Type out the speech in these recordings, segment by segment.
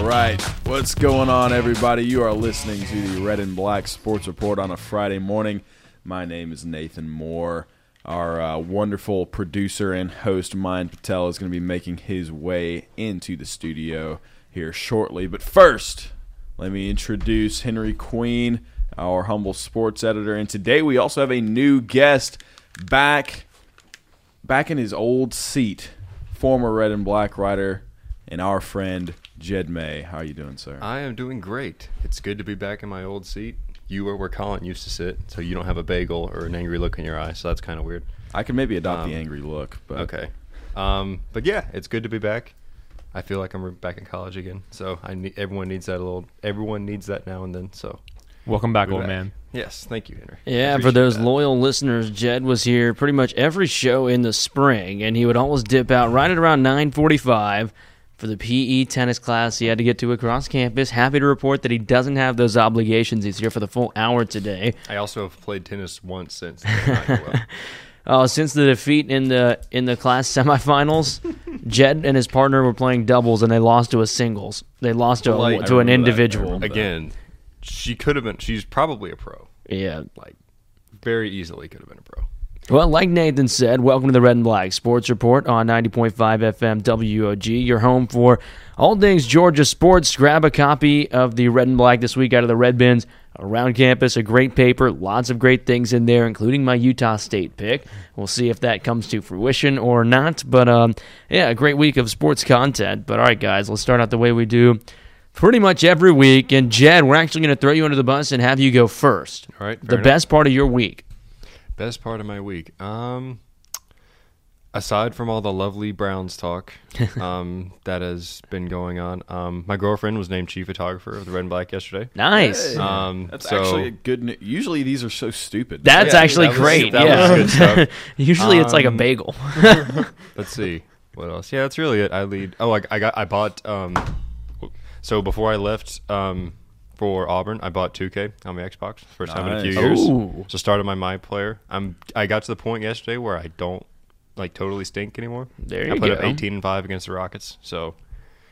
All right, what's going on, everybody? You are listening to the Red and Black Sports Report on a Friday morning. My name is Nathan Moore. Our uh, wonderful producer and host, Myan Patel, is going to be making his way into the studio here shortly. But first, let me introduce Henry Queen, our humble sports editor. And today we also have a new guest back, back in his old seat, former Red and Black writer and our friend Jed May. How are you doing, sir? I am doing great. It's good to be back in my old seat. You are where Colin used to sit, so you don't have a bagel or an angry look in your eye, so that's kind of weird. I can maybe adopt Um, the angry look, but Okay. Um, but yeah, it's good to be back. I feel like I'm back in college again, so I need everyone needs that a little. Everyone needs that now and then. So Welcome back, old back. man. Yes, thank you, Henry. Yeah, for those that. loyal listeners, Jed was here pretty much every show in the spring, and he would always dip out right at around 9:45 for the PE tennis class he had to get to across campus. Happy to report that he doesn't have those obligations. He's here for the full hour today. I also have played tennis once since. It did not go well. Uh, since the defeat in the in the class semifinals, Jed and his partner were playing doubles, and they lost to a singles. They lost to, a, Like- to an individual. Again, she could have been. She's probably a pro. Yeah, Like, very easily could have been a pro. Well, like Nathan said, welcome to the Red and Black Sports Report on 90.5 FM WOG, your home for all things Georgia sports. Grab a copy of the Red and Black this week out of the Red Bins around campus. A great paper, lots of great things in there, including my Utah State pick. We'll see if that comes to fruition or not. But um, yeah, a great week of sports content. But all right, guys, let's start out the way we do pretty much every week. And Jed, we're actually going to throw you under the bus and have you go first. All right. The enough. best part of your week. Best part of my week. Um, aside from all the lovely Browns talk um, that has been going on, um, my girlfriend was named chief photographer of the Red and Black yesterday. Nice. Um, that's so- actually a good. n- Usually these are so stupid. That's Yeah, actually that was- great. that yeah. was good stuff. Usually it's like a Um, bagel. Let's see what else. Yeah, that's really it. I lead. Oh, I, I got. I bought. Um, so before I left um, for Auburn, I bought 2K on my Xbox. First time in a few Nice. years. Ooh. So started my my player. I'm. I got to the point yesterday where I don't like totally stink anymore. There I you put up go. 18 and five against the Rockets. So.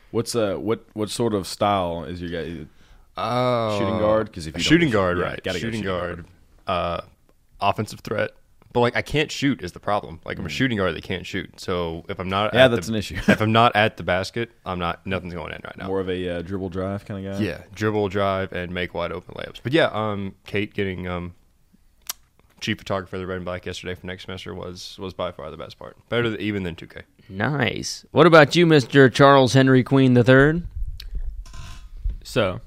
What's uh what what sort of style is your guy? Oh, Shooting guard? 'Cause if you don't shooting guard, yeah, right? gotta go shooting shooting guard, uh, offensive threat. But like, I can't shoot is the problem. Like, I'm a shooting guard that can't shoot. So if I'm not. Yeah, at that's the, an issue. if I'm not at the basket, I'm not. Nothing's going in right now. More of a uh, dribble drive kind of guy. yeah, dribble, drive, and make wide open layups. But yeah, um, Kate getting um, chief photographer of the Red and Black yesterday for next semester was was by far the best part. Better than, even than 2K. nice. What about you, Mr. Charles Henry Queen III? So,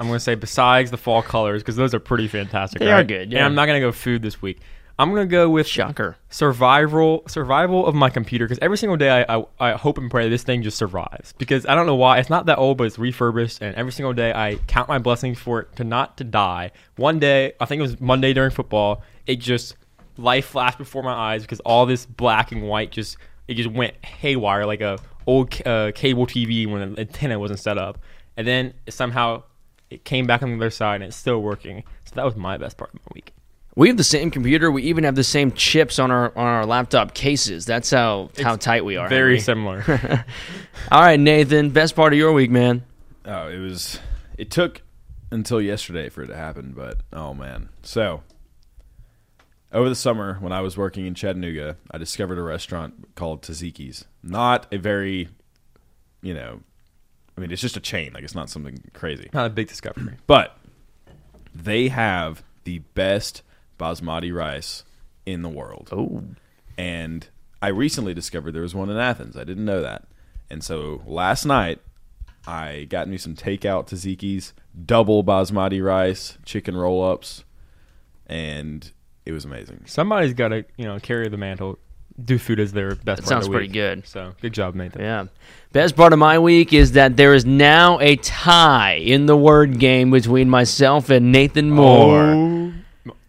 I'm going to say besides the fall colors because those are pretty fantastic. They right? are good, yeah. And I'm not going to go food this week. I'm going to go with Shocker. survival survival of my computer because every single day I, I I hope and pray this thing just survives because I don't know why it's not that old but it's refurbished and every single day I count my blessings for it to not to die. One day I think it was Monday during football it just life flashed before my eyes because all this black and white just it just went haywire like a old uh, cable TV when the antenna wasn't set up and then somehow it came back on the other side and it's still working. So that was my best part of my week. We have the same computer. We even have the same chips on our on our laptop cases. That's how how tight we are. Very Henry. similar. All right, Nathan. Best part of your week, man. Oh, it was. It took until yesterday for it to happen, but oh man. So over the summer, when I was working in Chattanooga, I discovered a restaurant called Taziki's. Not a very, you know, I mean, it's just a chain. Like it's not something crazy, not a big discovery. but they have the best basmati rice in the world. Oh, and I recently discovered there was one in Athens. I didn't know that, and so last night I got me some takeout Taziki's, double basmati rice, chicken roll ups, and it was amazing. Somebody's got to, you know, carry the mantle. Do food as their best. That part of sounds pretty week. good. So good job, Nathan. yeah. Best part of my week is that there is now a tie in the word game between myself and Nathan Moore. Should we update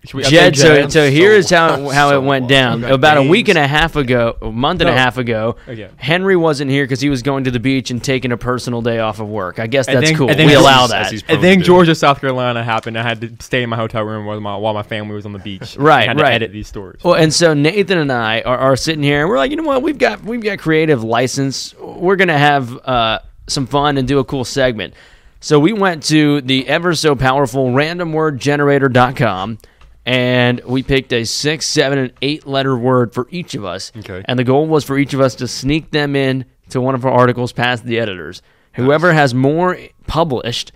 Jed, so, so here is how how so it went down. Okay. About a week and a half ago, a month and a half ago, Okay. Henry wasn't here because he was going to the beach and taking a personal day off of work. I guess that's then- cool. and then we he's- allow that. he's And then. Georgia, South Carolina happened. I had to stay in my hotel room while my while my family was on the beach. Right, I had right. To edit these stories. Well, and so Nathan and I are, are sitting here, and we're like, you know what? We've got we've got creative license. We're gonna have uh, some fun and do a cool segment. So we went to the ever so powerful randomwordgenerator.com and we picked a six, seven, and eight letter word for each of us. Okay. And the goal was for each of us to sneak them in to one of our articles past the editors. Whoever has more published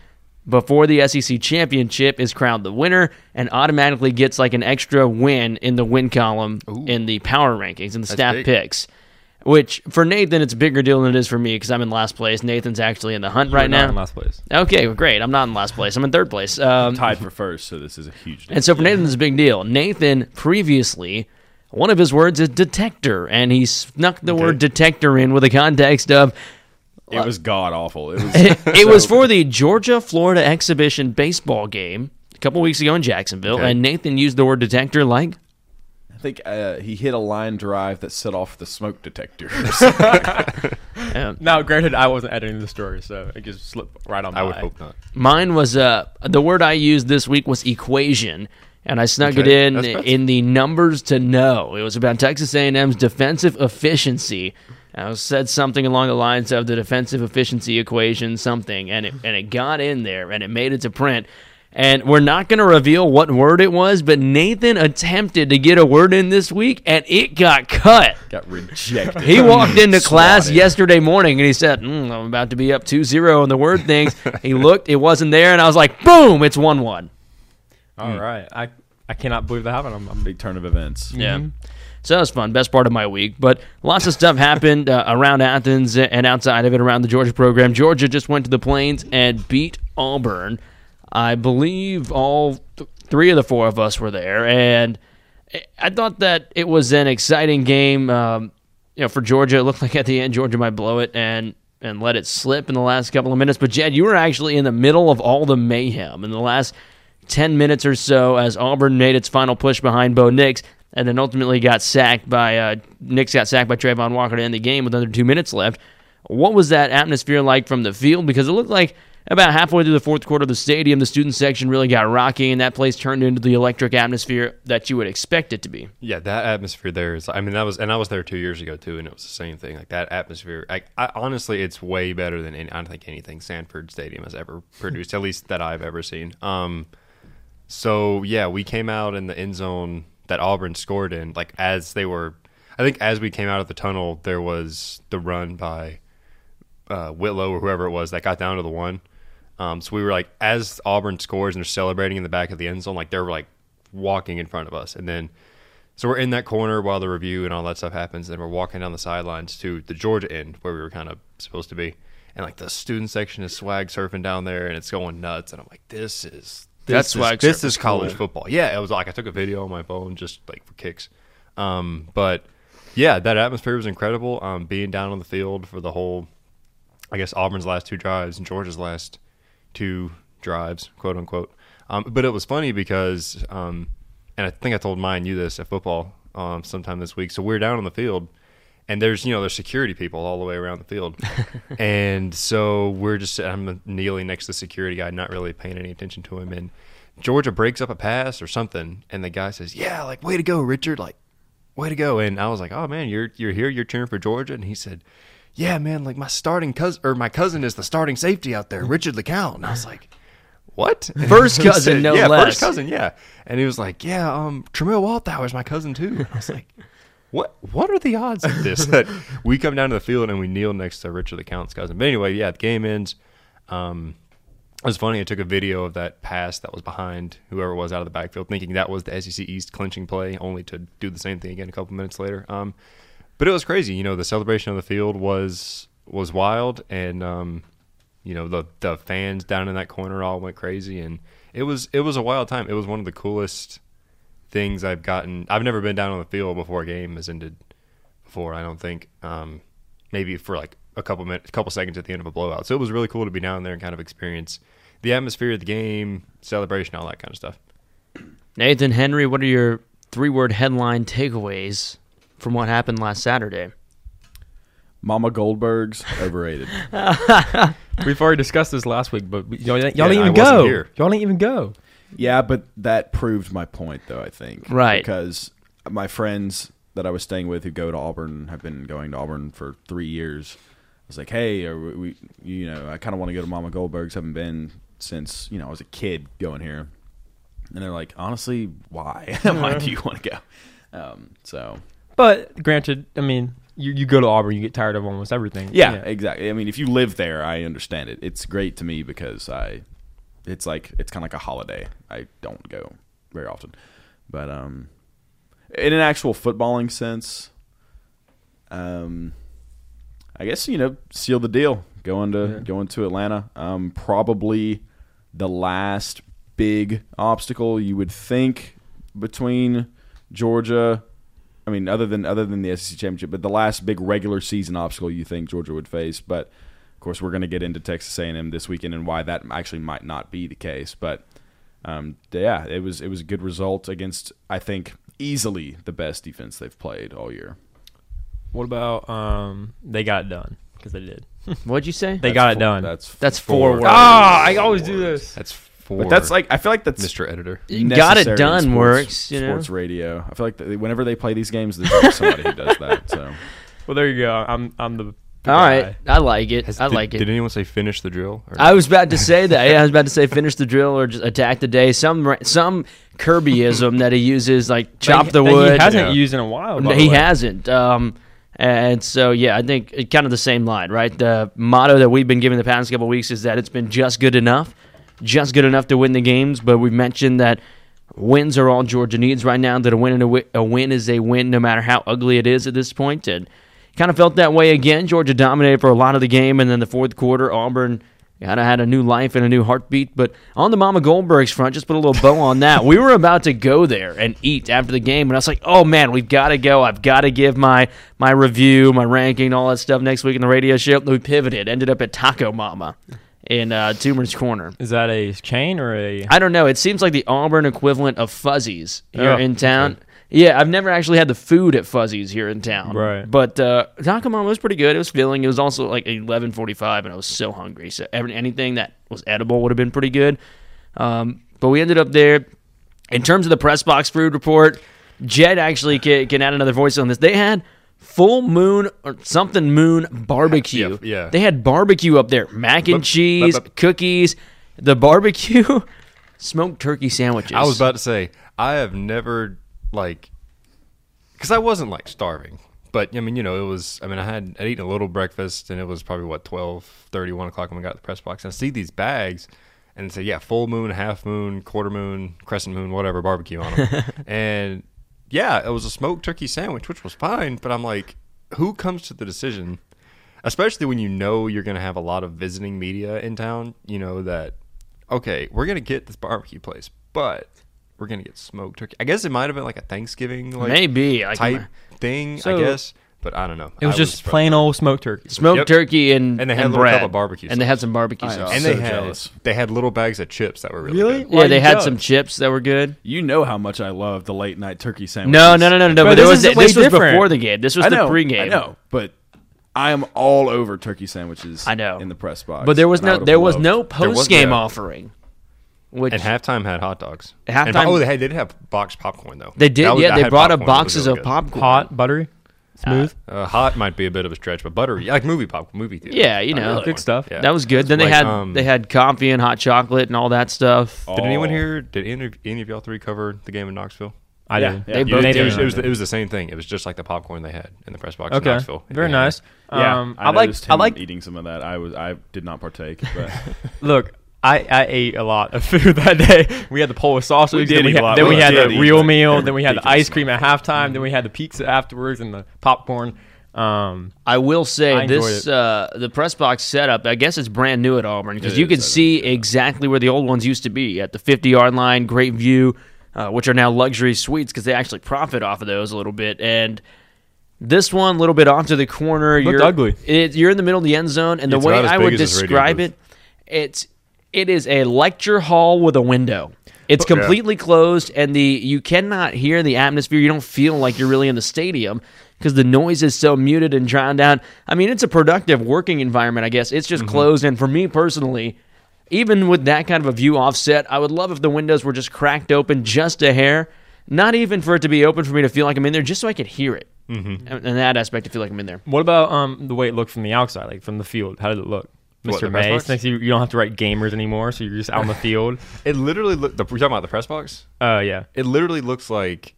before the SEC championship is crowned the winner and automatically gets like an extra win in the win column in the power rankings and the staff big. picks. Which for Nathan, it's a bigger deal than it is for me because I'm in last place. Nathan's actually in the hunt right now. in last place. Okay, well, great. I'm not in last place. I'm in third place. Um, Tied for first, so this is a huge deal. and so for Nathan, it's a big deal. Nathan previously, one of his words is detector, and he snuck the word detector in with the context of it was god awful. It was. it, it was for the Georgia Florida exhibition baseball game a couple weeks ago in Jacksonville, and Nathan used the word detector like I think uh, he hit a line drive that set off the smoke detectors. Now, granted, I wasn't editing the story, so it just slipped right on. I would hope not. Mine was uh the word I used this week was equation, and I snuck it in that's- that's- in the numbers to know. It was about Texas A&M's defensive efficiency. I said something along the lines of the defensive efficiency equation, something, and it and it got in there and it made it to print. And we're not going to reveal what word it was, but Nathan attempted to get a word in this week, and it got cut. Got rejected. He walked into class Swatted. yesterday morning and he said, mm, I'm about to be up 2 0 on the word things. he looked, it wasn't there, and I was like, boom, it's 1 1. All right, I I cannot believe that happened. I'm, I'm Big turn of events. Yeah. So that was fun. Best part of my week. But lots of stuff happened uh, around Athens and outside of it around the Georgia program. Georgia just went to the Plains and beat Auburn. I believe all th- three of the four of us were there. And I- thought that it was an exciting game. Um, you know, for Georgia, it looked like at the end Georgia might blow it and and let it slip in the last couple of minutes. But Jed, you were actually in the middle of all the mayhem in the last ten minutes or so as Auburn made its final push behind Bo Nix, and then ultimately got sacked by uh, Nix got sacked by Travon Walker to end the game with under two minutes left. What was that atmosphere like from the field? Because it looked like about halfway through the fourth quarter of the stadium, the student section really got rocky, and that place turned into the electric atmosphere that you would expect it to be. Yeah, that atmosphere there is. I mean, that was, and I was there two years ago too, and it was the same thing. Like that atmosphere. I, I honestly, it's way better than any, I don't think anything Sanford Stadium has ever produced, at least that I've ever seen. Um, so yeah, we came out in the end zone that Auburn scored in. Like as they were, I think as we came out of the tunnel, there was the run by uh, Whitlow or whoever it was that got down to the one. Um, so we were like, as Auburn scores and they're celebrating in the back of the end zone, like they're like walking in front of us, and then so we're in that corner while the review and all that stuff happens, and we're walking down the sidelines to the Georgia end where we were kind of supposed to be, and like the student section is swag surfing down there, and it's going nuts, and I'm like, this is this swag is, this is is college cool. football. Yeah, it was like I took a video on my phone just like for kicks, um, but yeah, that atmosphere was incredible. Um, being down on the field for the whole, I guess Auburn's last two drives and Georgia's last two drives, quote unquote. Um, but it was funny because, um, and I think I told Myan you this at football um, sometime this week. So we're down on the field, and there's you know there's security people all the way around the field, and so we're just I'm kneeling next to the security guy, not really paying any attention to him, and Georgia breaks up a pass or something, and the guy says, "Yeah, like way to go, Richard, like way to go!" And I was like, "Oh man, you're you're here, you're cheering for Georgia," and he said. Yeah, man, like my starting cousin or my cousin is the starting safety out there, Richard LeCounte. And I was like, what? First cousin, said, no yeah, less. first cousin, yeah. And he was like, yeah, um, Tremel Walthauer's my cousin too. And I was like, what? What are the odds of this? that we come down to the field and we kneel next to Richard LeCounte's cousin. But anyway, yeah, the game ends. Um, it was funny. I took a video of that pass that was behind whoever it was out of the backfield, thinking that was the SEC East clinching play, only to do the same thing again a couple minutes later. Um, but it was crazy. You know, the celebration on the field was was wild, and um, you know the the fans down in that corner all went crazy, and it was it was a wild time. It was one of the coolest things I've gotten. I've never been down on the field before a game has ended before. I don't think. Um, maybe for like a couple minutes, a couple seconds at the end of a blowout. So it was really cool to be down there and kind of experience the atmosphere of the game, celebration, all that kind of stuff. Nathan Henry, what are your three word headline takeaways from what happened last Saturday? Mama Goldberg's overrated. We've already discussed this last week, but we- y'all, y'all Yeah, didn't even go. here. Y'all didn't even go. yeah, but that proved my point, though. I think Right. because my friends that I was staying with who go to Auburn have been going to Auburn for three years. I was like, "Hey, are we, we you know, I kind of want to go to Mama Goldberg's. Haven't been since you know I was a kid going here." And they're like, "Honestly, why? why do you want to go?" Um, so But granted, I mean, you, you go to Auburn, you get tired of almost everything. yeah, exactly. I mean, if you live there, I understand it. It's great to me because I, it's like it's kind of like a holiday. I don't go very often, but um, in an actual footballing sense, um, I guess you know seal the deal. Going to Yeah. going to Atlanta. Um, probably the last big obstacle you would think between Georgia. I mean, other than other than the SEC championship, but the last big regular season obstacle you think Georgia would face. But of course, we're going to get into Texas A&M this weekend and why that actually might not be the case. But um, yeah, it was it was a good result against I think easily the best defense they've played all year. What about um? They got it done because they did. What'd you say? They got it done. That's That's Four. four words. Ah, I always do this. That's four. but that's like I feel like that's Mr. Editor. got it done sports- works. You know. sports radio. I feel like they, whenever they play these games, there's always somebody who does that. So Well, there you go. I'm I'm the. the All guy. right, I like it. Has- I did, like it. Did anyone say finish the drill? Or- I was about to say that. Yeah, I was about to say finish the drill or just attack the day. Some some Kirbyism that he uses, like chop That the he- that wood. He hasn't Yeah. used in a while. No, by the he way. hasn't. Um, and so, yeah, I think it, kind of the same line, right? The motto that we've been giving the past couple of weeks is that it's been just good enough, just good enough to win the games. But we mentioned that wins are all Georgia needs right now. That a win and a, win is a win, no matter how ugly it is at this point. And kind of felt that way again. Georgia dominated for a lot of the game, and then the fourth quarter, Auburn kind of had a new life and a new heartbeat. But on the Mama Goldberg's front, just put a little bow on that. We were about to go there and eat after the game, and I was like, "Oh man, we've got to go. I've got to give my my review, my ranking, all that stuff next week in the radio show." We pivoted, ended up at Taco Mama in uh, Toomer's Corner. Is that a chain or a? I don't know. It seems like the Auburn equivalent of Fuzzies here Oh, in town. Yeah, I've never actually had the food at Fuzzies here in town. Right. But uh, Taco Mama was pretty good. It was filling. It was also like eleven forty five, and I was so hungry. So every, anything that was edible would have been pretty good. Um, but we ended up there. In terms of the press box food report, Jed actually can, can add another voice on this. They had full moon or something moon barbecue. Yeah, yeah. They had barbecue up there, mac and cheese, cookies, the barbecue, smoked turkey sandwiches. I was about to say I have never like because I wasn't like starving, but I mean you know it was. I mean I had I'd eaten a little breakfast and it was probably what 12, 30, 1 o'clock when we got to the press box and I see these bags and say, yeah full moon, half moon, quarter moon, crescent moon, whatever barbecue on them, and yeah it was a smoked turkey sandwich which was fine, but I'm like who comes to the decision, especially when you know you're going to have a lot of visiting media in town, you know that okay, we're gonna get this barbecue place, but we're gonna get smoked turkey. I guess it might have been like a Thanksgiving like maybe like type thing, So- I guess, but I don't know. It was I just frustrated. plain old smoked turkey. smoked Yep. turkey and And they had a little bread. cup of barbecue and they had some barbecue sauce. and so they had jealous. they had little bags of chips that were really, Really? good. Why yeah, they you had jealous? some chips that were good. you know how much I love the late night turkey sandwich. No, no, no, no, no. Bro, but there this was is way this was different. before the game. This was I the pregame. I know, but I am all over turkey sandwiches. I know. in the press box, But there was and I no would've there was loved- no post game yeah. offering. Which And halftime had hot dogs. Halftime- And, oh, they had, did have boxed popcorn though. they did, That was- yeah. I They had brought up popcorn. It was boxes really of good. popcorn. Hot, buttery, smooth. Uh, hot might be a bit of a stretch, but buttery, like movie pop, movie theater. Yeah, you know. Good stuff. Yeah. That was good. Then they Like, had um, they had coffee and hot chocolate and all that stuff. Did anyone Oh. here? Did any, of- any of y'all three cover the game in Knoxville? I Yeah, did. yeah. They both did- did. it, was, it, was the, it was the same thing. It was just like the popcorn they had in the press box in Knoxville. very Yeah. nice. Yeah, um, I, I, like. I like. eating some of that. I was I did not partake, but Look, I, I ate a lot of food that day. We had the Polish sausage. We did then we eat a had, lot. Then we We had the eat real like meal. Then we had the ice cream at halftime. Then we had the pizza afterwards and the popcorn. Um, I will say I this uh, the press box setup. I guess it's brand new at Auburn because you can I see exactly where the old ones used to be at the 50 yard line. Great view, uh, which are now luxury suites because they actually profit off of those a little bit. And this one, a little bit off to the corner. Looked you're, ugly. It, you're in the middle of the end zone, and the It's way I would as this radio describe it, it's it is a lecture hall with a window. It's Yeah. completely closed, and the you cannot hear the atmosphere. You don't feel like you're really in the stadium because the noise is so muted and drowned out. I mean, it's a productive working environment, I guess. It's just Mm-hmm. closed, and for me personally, even with that kind of a view offset, I would love if the windows were just cracked open just a hair. Not even for it to be open for me to feel like I'm in there, just so I could hear it. Mm-hmm. And that aspect, I feel like I'm in there. What about um the way it looked from the outside, like from the field? How did it look? What, Mr. the press May, box? since you, you don't have to write gamers anymore, so you're just out on the field. It literally look. The, we're talking about the press box. Uh, yeah. It literally looks like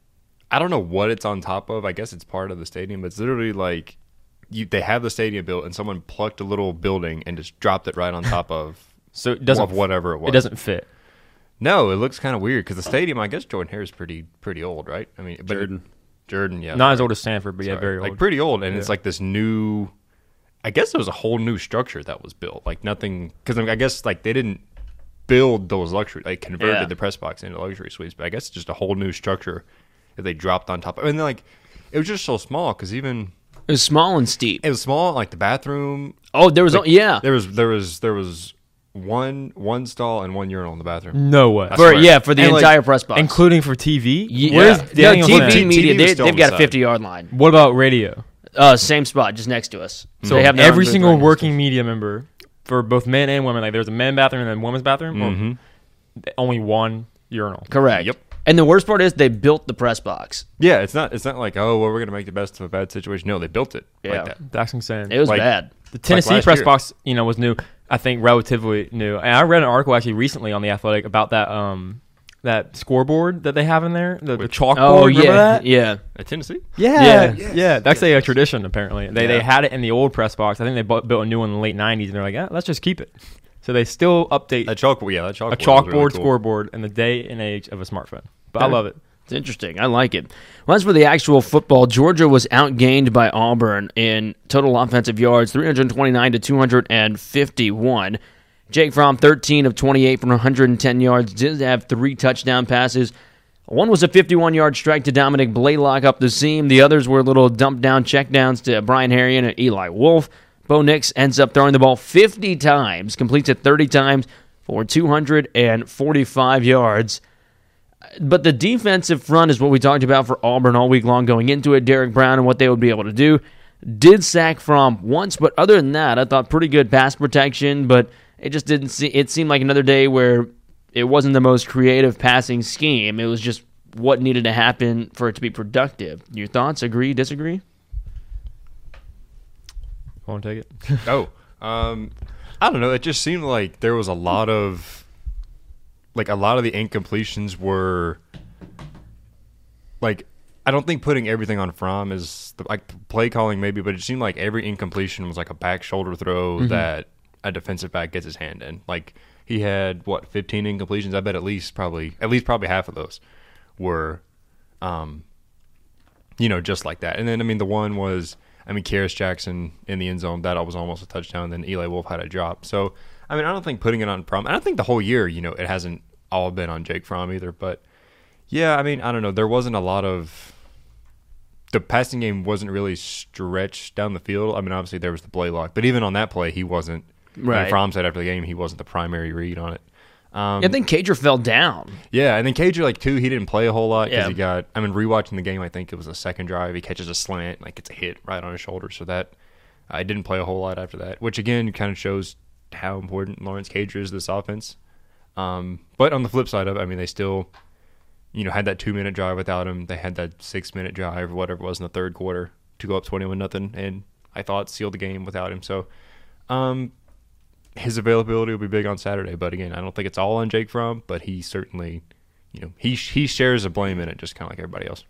I don't know what it's on top of. I guess it's part of the stadium, but it's literally like you. They have the stadium built, and someone plucked a little building and just dropped it right on top of So it doesn't of whatever it was. It doesn't fit. No, it looks kind of weird because the stadium. I guess Jordan Hare is pretty pretty old, right? I mean, but Jordan. Jordan, yeah, Not as old as Sanford, but yeah, very old. like pretty old, and it's like this new. I guess there was a whole new structure that was built, like nothing. Because I, mean, I guess like they didn't build those luxury, like converted Yeah. the press box into luxury suites, but I guess it's just a whole new structure that they dropped on top. of. I mean, like it was just so small because even It was small and steep. it was small, like the bathroom. Oh, there was like, yeah. there was there was there was one one stall and one urinal in the bathroom. no way. For yeah, for the And, like, entire press box. Including for TV. Ye- Where's yeah. Daniel no, TV media. TV they, they've got a 50 yard line. What about radio? Uh, same spot, just next to us. So they have their every own single booth. working media member for both men and women, like there's a men bathroom and then women's bathroom, or Mhm. only one urinal. Correct. Yep. And the worst part is they built the press box. Yeah, it's not it's not like oh well we're gonna make the best of a bad situation. No, they built it Yeah. like that. That's insane. It was Like- bad. the Tennessee last press year. box, you know, was new. I think relatively new. And I read an article actually recently on the Athletic about that um that scoreboard that they have in there, the, the chalkboard. Oh yeah, that? yeah. At Tennessee. Yeah, Yeah. yeah, That's a, tradition apparently. They they had it in the old press box. I think they bu- built a new one in the late '90s, and they're like, yeah, let's just keep it. So they still update That chalkboard, yeah, that chalkboard. a chalkboard really cool. scoreboard in the day and age of a smartphone. But I love it. It's interesting. I like it. Well, as for the actual football, Georgia was outgained by Auburn in total offensive yards, 329 to 251. Jake Fromm, 13 of 28 from 110 yards, did have three touchdown passes. One was a 51 yard strike to Dominick Blaylock up the seam. The others were little dump down checkdowns to Brian Herrien and Eli Wolf. Bo Nix ends up throwing the ball 50 times, completes it 30 times for 245 yards. But the defensive front is what we talked about for Auburn all week long going into it. Derrick Brown and what they would be able to do. Did sack Fromm once, but other than that, I thought pretty good pass protection. But it just didn't see. It seemed like another day where it wasn't the most creative passing scheme. It was just what needed to happen for it to be productive. Your thoughts? Agree? Disagree? Want to take it? Oh, um, I don't know. It just seemed like there was a lot of, like a lot of the incompletions were, like, I don't think putting everything on Fromm is the, like play calling maybe, but it seemed like every incompletion was like a back shoulder throw that a defensive back gets his hand in. Like he had what 15 incompletions. I bet at least probably at least probably half of those were, um, you know, just like that. And then I mean the one was I mean Kearis Jackson in the end zone that was almost a touchdown. Then Eli Wolf had a drop. So I mean I don't think putting it on Fromm. I don't think the whole year you know it hasn't all been on Jake Fromm either. But yeah, I mean I don't know. There wasn't a lot of the passing game wasn't really stretched down the field. I mean obviously there was the Blaylock, but even on that play he wasn't. Right. Fromm said after the game he wasn't the primary read on it. Um, I think Cager fell down. yeah, and then Cager like two, he didn't play a whole lot because Yeah. he got. I mean, rewatching the game, I think it was a second drive. He catches a slant, like it's a hit right on his shoulder. So that I didn't play a whole lot after that, which again kind of shows how important Lawrence Cager is to this offense. Um, but on the flip side of it, I mean, they still, you know, had that two minute drive without him. They had that six minute drive or whatever it was in the third quarter to go up twenty one nothing, and I thought sealed the game without him. So, um, his availability will be big on Saturday. But again, I don't think it's all on Jake Fromm, but he certainly, you know, he he shares the blame in it, just kind of like everybody else.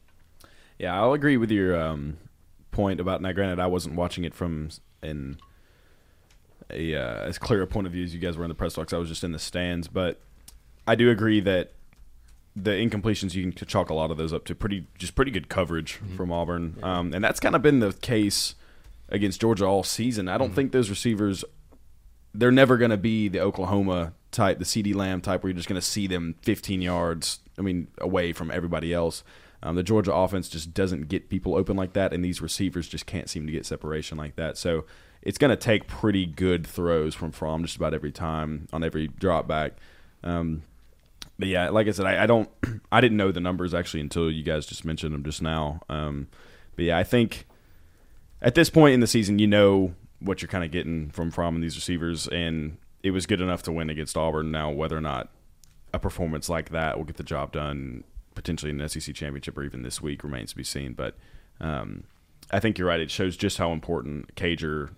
Yeah, I'll agree with your um, point about now. Granted, I wasn't watching it from in a uh, as clear a point of view as you guys were in the press box. I was just in the stands, but I do agree that the incompletions you can chalk a lot of those up to pretty just pretty good coverage from Auburn, um, and that's kind of been the case against Georgia all season. I don't think those receivers they're never going to be the Oklahoma type, the CeeDee Lamb type, where you're just going to see them 15 yards. I mean, away from everybody else. Um, the Georgia offense just doesn't get people open like that, and these receivers just can't seem to get separation like that. So it's going to take pretty good throws from Fromm just about every time on every drop back. Um, but yeah, like I said, I, I don't, I didn't know the numbers actually until you guys just mentioned them just now. Um, but yeah, I think at this point in the season, you know what you're kind of getting from from these receivers, and it was good enough to win against Auburn. Now, whether or not a performance like that will get the job done, potentially in an SEC championship or even this week, remains to be seen. But um, I think you're right. It shows just how important Cager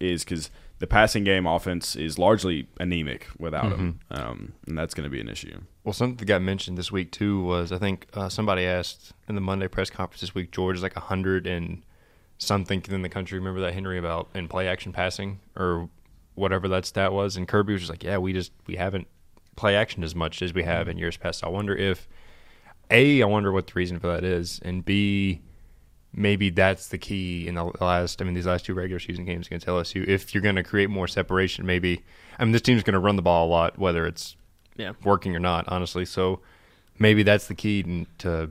is because the passing game offense is largely anemic without him, um, and that's going to be an issue. Well, something that got mentioned this week too was I think uh, somebody asked in the Monday press conference this week. George is like a hundred and something in the country. Remember that Henry about in play action passing or whatever that stat was, and Kirby was just like, "Yeah, we just we haven't play action as much as we have in years past." I wonder if a I wonder what the reason for that is, and b maybe that's the key in the last. I mean, these last two regular season games against LSU. If you're going to create more separation, maybe I mean this team's going to run the ball a lot, whether it's Yeah. working or not, honestly. So maybe that's the key to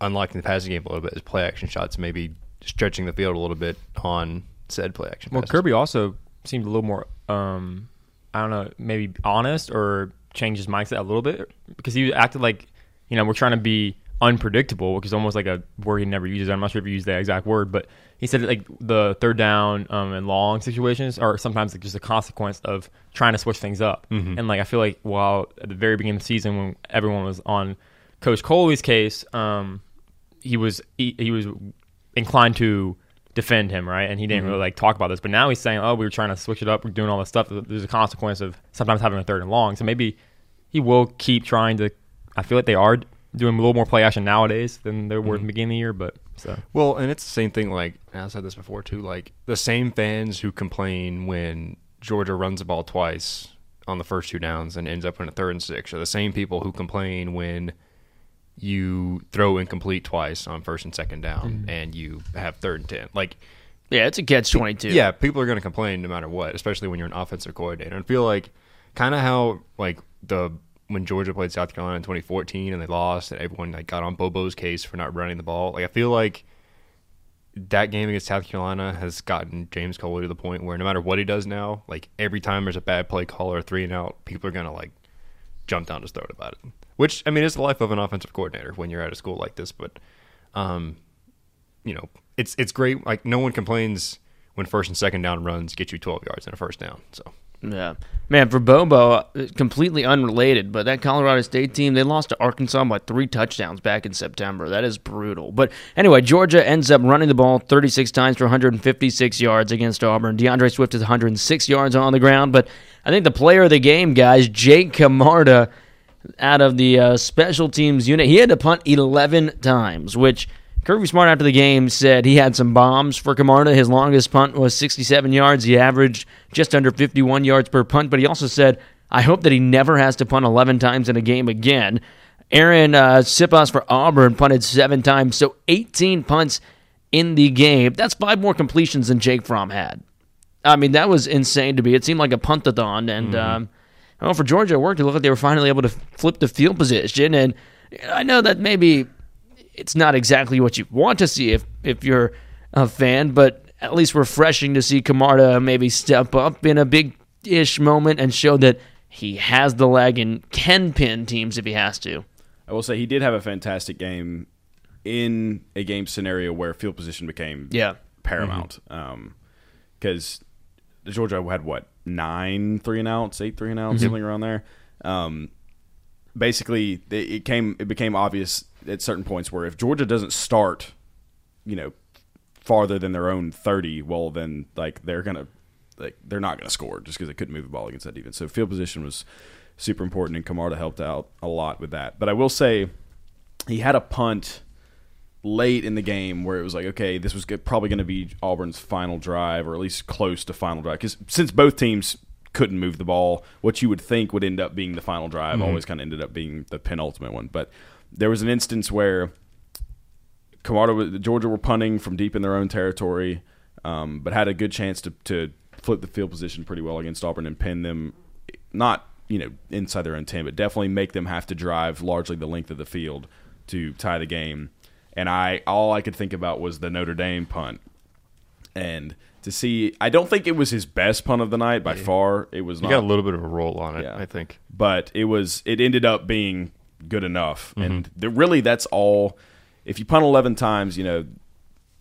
unlocking the passing game a little bit is play action shots, maybe stretching the field a little bit on said play action. Well, passes. Kirby also seemed a little more, um, I don't know, maybe honest or changed his mindset a little bit because he acted like, you know, we're trying to be unpredictable, which is almost like a word he never uses. I'm not sure if he used that exact word, but he said like the third down um, and long situations are sometimes like just a consequence of trying to switch things up. And like I feel like while at the very beginning of the season when everyone was on Coach Coley's case, um, he was he, he was inclined to defend him, right? And he didn't mm-hmm. really like talk about this. But now he's saying, "Oh, we were trying to switch it up. We're doing all this stuff. There's a consequence of sometimes having a third and long." So maybe he will keep trying to. I feel like they are doing a little more play action nowadays than they were at the mm-hmm. beginning of the year. But so Well, and it's the same thing. Like I said this before too. Like the same fans who complain when Georgia runs the ball twice on the first two downs and ends up in a third and six are the same people who complain when you throw incomplete twice on first and second down mm-hmm. and you have third and ten. Like Yeah, it's a catch twenty two. yeah, people are going to complain no matter what, especially when you're an offensive coordinator. And I feel like kind of how like the when Georgia played South Carolina in 2014 and they lost, and everyone like got on Bobo's case for not running the ball. Like I feel like that game against South Carolina has gotten James Coley to the point where no matter what he does now, like every time there's a bad play call or a three and out, people are going to like jump down his throat about it. Which I mean, is the life of an offensive coordinator when you're at a school like this. But um, you know, it's it's great. Like no one complains when first and second down runs get you 12 yards and a first down. So Yeah. Man, for Bobo, uh, completely unrelated, but that Colorado State team, they lost to Arkansas by three touchdowns back in September. That is brutal. But anyway, Georgia ends up running the ball 36 times for 156 yards against Auburn. D'Andre Swift is 106 yards on the ground, but I think the player of the game, guys, Jake Camarda, out of the uh, special teams unit, he had to punt 11 times, which Kirby Smart after the game said he had some bombs for Camarda. His longest punt was 67 yards. He averaged just under 51 yards per punt, but he also said, I hope that he never has to punt 11 times in a game again. Aaron uh, Sipas for Auburn punted seven times, so 18 punts in the game. That's five more completions than Jake Fromm had. I mean, that was insane to me. It seemed like a puntathon, and um, well, for Georgia, it worked. It looked like they were finally able to flip the field position, and I know that maybe it's not exactly what you want to see if if you're a fan, but at least refreshing to see Camarda maybe step up in a big ish moment and show that he has the leg and can pin teams if he has to. I will say he did have a fantastic game in a game scenario where field position became Yeah. paramount. Um, because Georgia had what nine three and outs, eight three and outs, something around there. Um, basically, it, it came it became obvious at certain points where if Georgia doesn't start, you know, farther than their own thirty, well, then like they're gonna like they're not gonna score just because they couldn't move the ball against that defense. So field position was super important, and Camarda helped out a lot with that. But I will say he had a punt late in the game where it was like, okay, this was good, probably going to be Auburn's final drive, or at least close to final drive, because since both teams couldn't move the ball, what you would think would end up being the final drive always kind of ended up being the penultimate one. But there was an instance where Camarda, was- Georgia were punting from deep in their own territory, um, but had a good chance to, to flip the field position pretty well against Auburn and pin them, not you know inside their own ten, but definitely make them have to drive largely the length of the field to tie the game. And I all I could think about was the Notre Dame punt, and to see, I don't think it was his best punt of the night by far. It was you not got a little bit of a roll on it, Yeah. I think. but it was it ended up being good enough Mm-hmm. and the, really that's all if you punt 11 times you know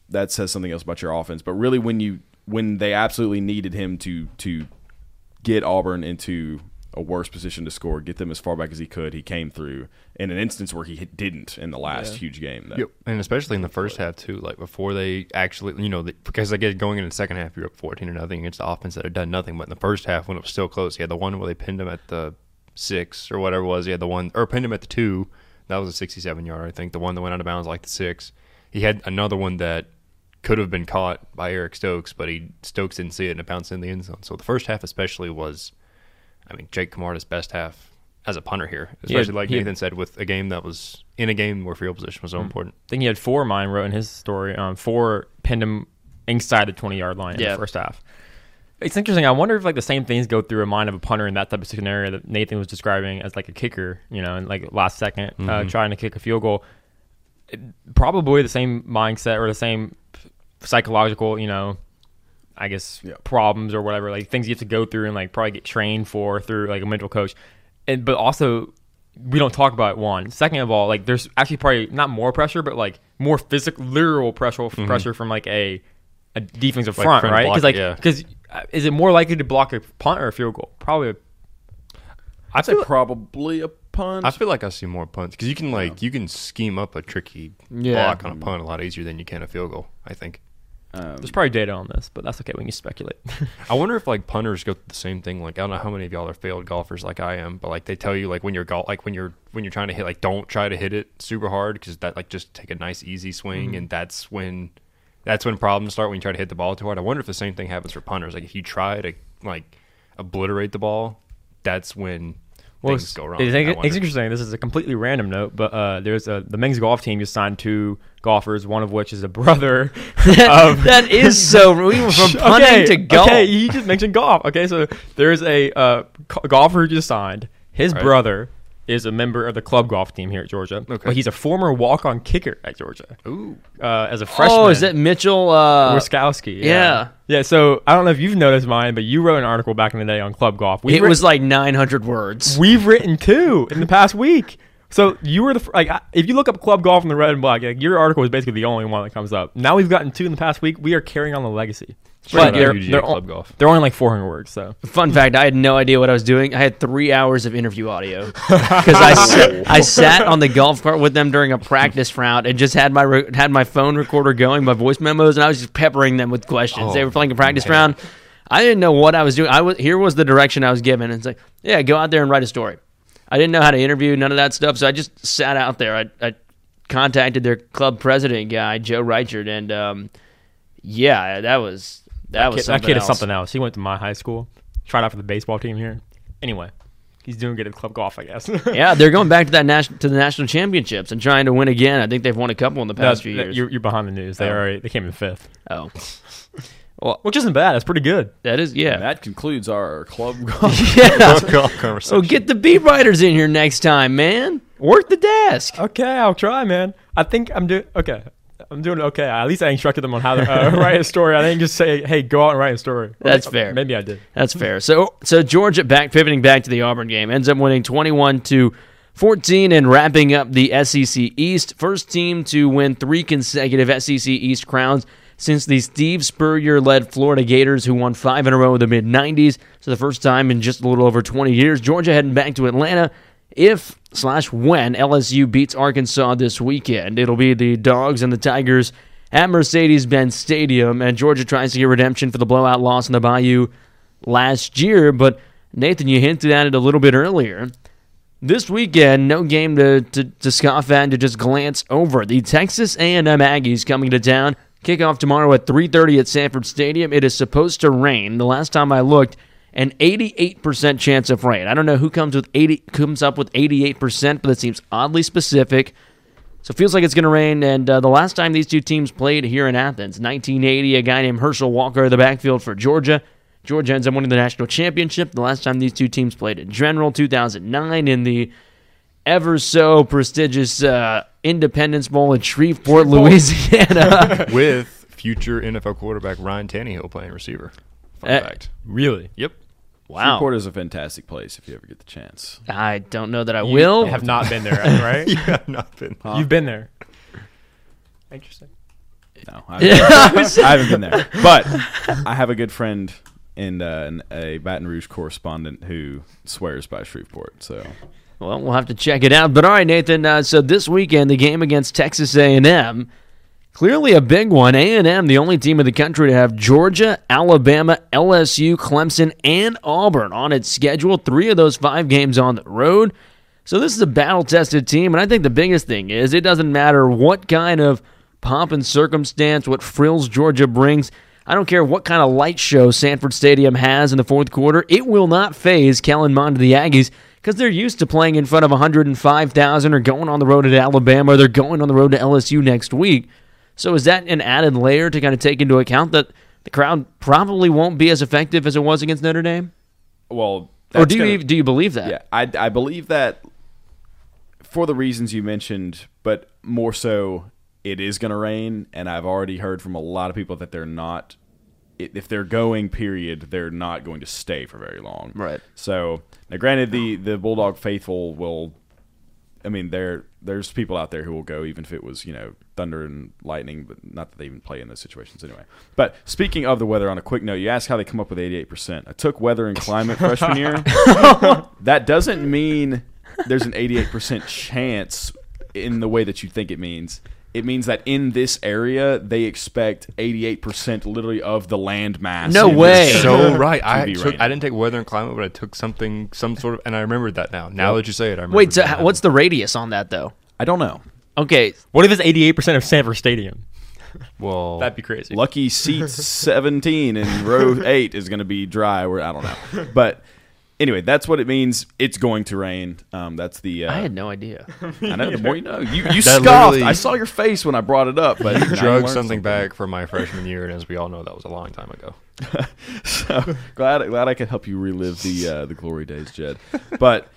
that says something else about your offense but really when you when they absolutely needed him to to get Auburn into a worse position to score, get them as far back as he could. He came through in an instance where he didn't in the last Yeah. huge game. That, Yep. And especially in the first half too, like before they actually, you know, the, because I get going into the second half, you're up fourteen or nothing against the offense that had done nothing. But in the first half, when it was still close, he had the one where they pinned him at the six or whatever it was. He had the one or pinned him at the two. That was a sixty-seven yard, I think. The one that went out of bounds like the six. He had another one that could have been caught by Eric Stokes, but he Stokes didn't see it and it bounced in the end zone. So the first half, especially, was, I mean, Jake Camarda's best half as a punter here, Yeah, especially like Nathan said, with a game that was in a game where field position was so important. I think he had four. Myan wrote in his story. Um, four pinned him inside the twenty yard line in the first half. It's interesting. I wonder if like the same things go through a mind of a punter in that type of scenario that Nathan was describing as like a kicker. You know, and like last 2nd uh, Mhm. trying to kick a field goal. It- probably the same mindset or the same psychological. You know, I guess Yeah. problems or whatever, like things you have to go through and like probably get trained for through like a mental coach. And but also we don't talk about it, one. Second of all, like there's actually probably not more pressure, but like more physical, literal pressure mm-hmm. pressure from like a a defensive Like front, from right? Because like yeah. because uh, is it more likely to block a punt or a field goal? Probably. A, I I'd say probably a punt. I feel like I see more punts because you can like you can scheme up a tricky Yeah. block on a mm-hmm. punt a lot easier than you can a field goal. I think. Um, there's probably data on this, but that's okay. We can speculate. I wonder if like punters go through the same thing. Like I don't know how many of y'all are failed golfers like I am, but like they tell you like when you're golf like when you're when you're trying to hit like don't try to hit it super hard because that like just take a nice easy swing and that's when that's when problems start when you try to hit the ball too hard. I wonder if the same thing happens for punters. Like if you try to like obliterate the ball, that's when things it's, go wrong. It's, it's interesting. This is a completely random note, but uh, there's a the men's golf team just signed two golfers, one of which is a brother of that is so. We went from punting okay, to golf. Okay, you just mentioned golf. Okay, so there's a uh, golfer who just signed. His Right. brother is a member of the club golf team here at Georgia, Okay. but he's a former walk-on kicker at Georgia Ooh. uh, as a freshman. oh, is that Mitchell? Uh, Wiskowski? yeah. yeah. So I don't know if you've noticed Myan, but you wrote an article back in the day on club golf. We've it writ- was like 900 words. We've written two in the past week. So you were the like if you look up club golf in the red and black, like, your article is basically the only one that comes up. Now we've gotten two in the past week. We are carrying on the legacy. Shout out they're, they're, Club on- Golf. they're only like 400 words. So Fun fact: I had no idea what I was doing. I had three hours of interview audio because I, sa- I sat on the golf cart with them during a practice round and just had my re- had my phone recorder going, my voice memos, and I was just peppering them with questions. Oh, they were playing a practice man. round. I didn't know what I was doing. I was here was the direction I was given. And It's like, yeah, go out there and write a story. I didn't know how to interview, none of that stuff, so I just sat out there. I, I contacted their club president guy, Joe Reichert, and um, yeah, that was that, that, was kid, that something kid is else. something else. He went to my high school, tried out for the baseball team here. Anyway, he's doing good at club golf, I guess. yeah, they're going back to that national to the national championships and trying to win again. I think they've won a couple in the No, past few years. You're, you're behind the news. They Oh. already they came in fifth, oh, well, which isn't bad. That's pretty good. that is yeah. that concludes our club golf. yeah. golf So get the beat writers in here next time, man. Work the desk. Okay, I'll try, man. I think I'm doing okay. I'm doing okay. At least I instructed them on how to uh, write a story. I didn't just say, "Hey, go out and write a story." Or That's like, fair. Maybe I did. That's fair. So so Georgia back pivoting back to the Auburn game ends up winning 21 to 14 and wrapping up the SEC East. First team to win three consecutive SEC East crowns since the Steve Spurrier led Florida Gators who won 5 in a row in the mid 90s. So the first time in just a little over 20 years. Georgia heading back to Atlanta if slash when LSU beats Arkansas this weekend. It'll be the Dogs and the Tigers at Mercedes-Benz Stadium, and Georgia tries to get redemption for the blowout loss in the Bayou last year. But Nathan, you hinted at it a little bit earlier. This weekend, no game to, to, to scoff at and to just glance over. The Texas A&M Aggies coming to town. Kickoff tomorrow at 3.30 at Sanford Stadium. It is supposed to rain. The last time I looked, an 88% chance of rain. I don't know who comes with 80 comes up with 88%, but that seems oddly specific. So it feels like it's going to rain. And uh, the last time these two teams played here in Athens, 1980, a guy named Herschel Walker in the backfield for Georgia. Georgia ends up winning the national championship. The last time these two teams played in general, 2009, in the ever so prestigious uh, Independence Bowl in Shreveport, Louisiana. with future NFL quarterback Ryan Tannehill playing receiver. Fun Uh, fact. Really? Yep. wow. Shreveport is a fantastic place if you ever get the chance. I don't know that I You will. have not been there, right? You have not been. You've been there. Interesting. No, I haven't, I haven't been there. But I have a good friend and, uh, a Baton Rouge correspondent who swears by Shreveport. So Well, we'll have to check it out. But all right, Nathan. Uh, so this weekend, the game against Texas A&M, clearly a big one. A&M, the only team in the country to have Georgia, Alabama, LSU, Clemson, and Auburn on its schedule. Three of those five games on the road. So this is a battle-tested team, and I think the biggest thing is it doesn't matter what kind of pomp and circumstance, what frills Georgia brings. I don't care what kind of light show Sanford Stadium has in the fourth quarter. It will not faze Kellen Mond the Aggies because they're used to playing in front of 105,000 or going on the road to Alabama or they're going on the road to LSU next week. So is that an added layer to kind of take into account that the crowd probably won't be as effective as it was against Notre Dame? well, Or do you gonna- even- do you believe that? Yeah, I, I believe that for the reasons you mentioned, but more so, it is going to rain, and I've already heard from a lot of people that they're not. If they're going, period, they're not going to stay for very long. Right. So now, granted, the the Bulldog faithful will. I mean, there there's people out there who will go even if it was you know thunder and lightning, but not that they even play in those situations anyway. But speaking of the weather, on a quick note, you asked how they come up with 88. percent I took weather and climate freshman year. that doesn't mean there's an 88 percent chance in the way that you think it means. It means that in this area, they expect 88% literally of the land mass. No way. area So right, to I be took, raining. I didn't take weather and climate, but I took something, some sort of, and I remembered that now. Now that you say it, I remember. Wait, so how- what's the radius on that though? I don't know. Okay, What if it's 88% of Sanford Stadium? well? That'd be crazy. Lucky seat 17 in row 8 is going to be dry. Where I don't know. But anyway, that's what it means. It's going to rain. Um, that's the. Uh, I had no idea. I know. The more you know. You, you That scoffed. literally- I saw your face when I brought it up. But now you drug learned something back from my freshman year, and as we all know, that was a long time ago. so glad glad I could help you relive the uh, the glory days, Jed. But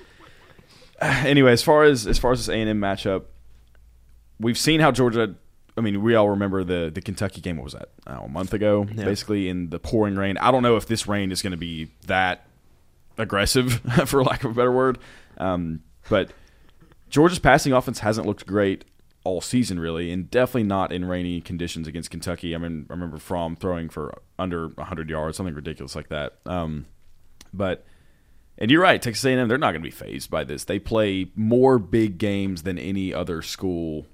anyway, as far as as far as this A and M matchup, we've seen how Georgia. I mean, we all remember the the Kentucky game. What was that? Oh, a month ago, basically in the pouring rain. I don't know if this rain is going to be that aggressive, for lack of a better word. Um, but Georgia's passing offense hasn't looked great all season, really, and definitely not in rainy conditions against Kentucky. I mean, I remember Fromm throwing for under 100 yards, something ridiculous like that. Um, but and you're right, Texas A&M, they're not going to be fazed by this. They play more big games than any other school,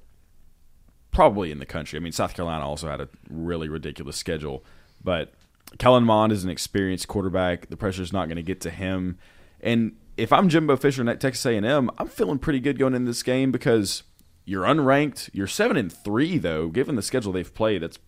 probably in the country. I mean, South Carolina also had a really ridiculous schedule, but Kellen Mond is an experienced quarterback. The pressure's not going to get to him. And if I'm Jimbo Fisher at Texas A&M, I'm feeling pretty good going into this game because you're unranked. You're seven and three though, given the schedule they've played. That's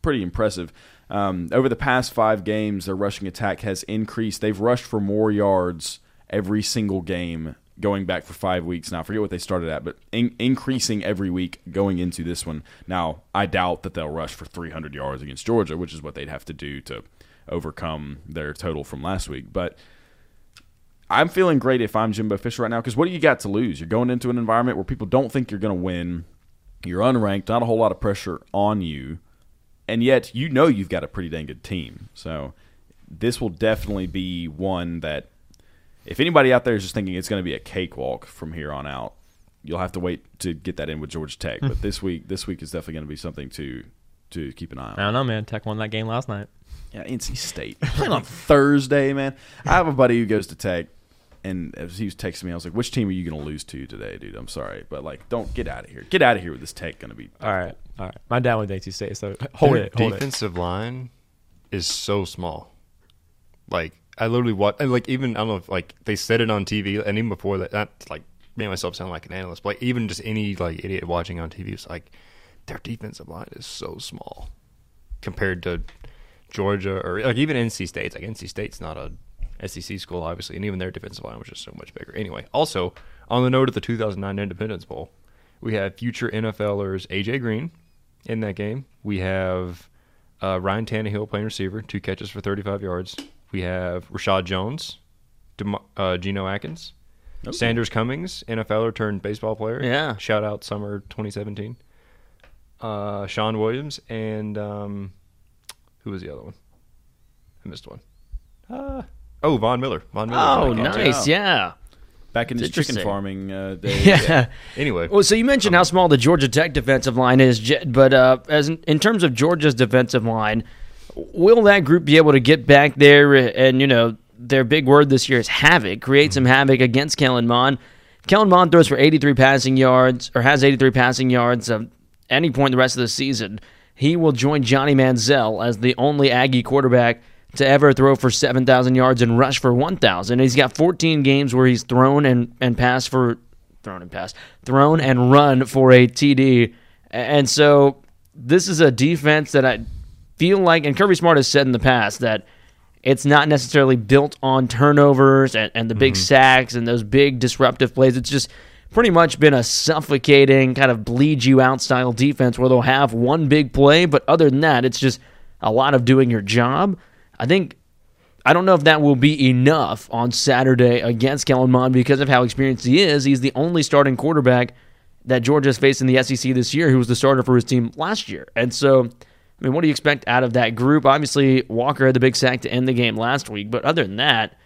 pretty impressive. Um, over the past five games, their rushing attack has increased. They've rushed for more yards every single game going back for five weeks now. I forget what they started at, but in- increasing every week going into this one. Now, I doubt that they'll rush for 300 yards against Georgia, which is what they'd have to do to overcome their total from last week. But I'm feeling great if I'm Jimbo Fisher right now because what do you got to lose? You're going into an environment where people don't think you're going to win. You're unranked, not a whole lot of pressure on you, and yet you know you've got a pretty dang good team. So this will definitely be one that if anybody out there is just thinking it's going to be a cakewalk from here on out, you'll have to wait to get that in with Georgia Tech. but hmm. this week, this week is definitely going to be something to to keep an eye on. I don't know, man. Tech won that game last night. Yeah, NC State playing on Thursday, man. I have a buddy who goes to Tech, and as he was texting me, I was like, "Which team are you going to lose to today, dude? I'm sorry, but like, don't get out of here. Get out of here with this Tech going to be." All right, all right. My dad went to NC State, so hold Their it, hold it. defensive line is so small. Like I literally watch, and like even I don't know if like they said it on TV, and even before that, not like and myself sound like an analyst, but like even just any like idiot watching on TV was like, their defensive line is so small compared to Georgia or like even NC State's. Like NC State's not a SEC school, obviously, and even their defensive line was just so much bigger. Anyway, also on the note of the 2009 Independence Bowl, we have future NFLers AJ Green in that game. We have uh, Ryan Tannehill playing receiver, two catches for 35 yards. We have Rashad Jones, Dem- uh, Geno Atkins, Sanders Commings, NFLer turned baseball player. Yeah. Shout out summer 2017. Uh, Shawn Williams and um, who was the other one? I missed one. Uh, oh, Von Miller. Von Miller. Oh, nice. Yeah. Back in his chicken farming uh, days. Yeah. Anyway, Well, so you mentioned how small the Georgia Tech defensive line is, but uh, as in, in terms of Georgia's defensive line, will that group be able to get back there? And, you know, their big word this year is havoc, create some havoc against Kellen Mond. Kellen Mond throws for 83 passing yards, or has 83 passing yards at any point the rest of the season. He will join Johnny Manziel as the only Aggie quarterback to ever throw for 7,000 yards and rush for 1,000. He's got 14 games where he's thrown and, and passed for, thrown and passed, thrown and run for a TD. And so this is a defense that I feel like, and Kirby Smart has said in the past that it's not necessarily built on turnovers and, and the big mm-hmm. sacks and those big disruptive plays. It's just pretty much been a suffocating, kind of bleed you out style defense where they'll have one big play, but other than that, it's just a lot of doing your job. I think I don't know if that will be enough on Saturday against Kellen Mond because of how experienced he is. He's the only starting quarterback that Georgia's faced in the SEC this year who was the starter for his team last year. And so, I mean, what do you expect out of that group? Obviously, Walker had the big sack to end the game last week, but other than that,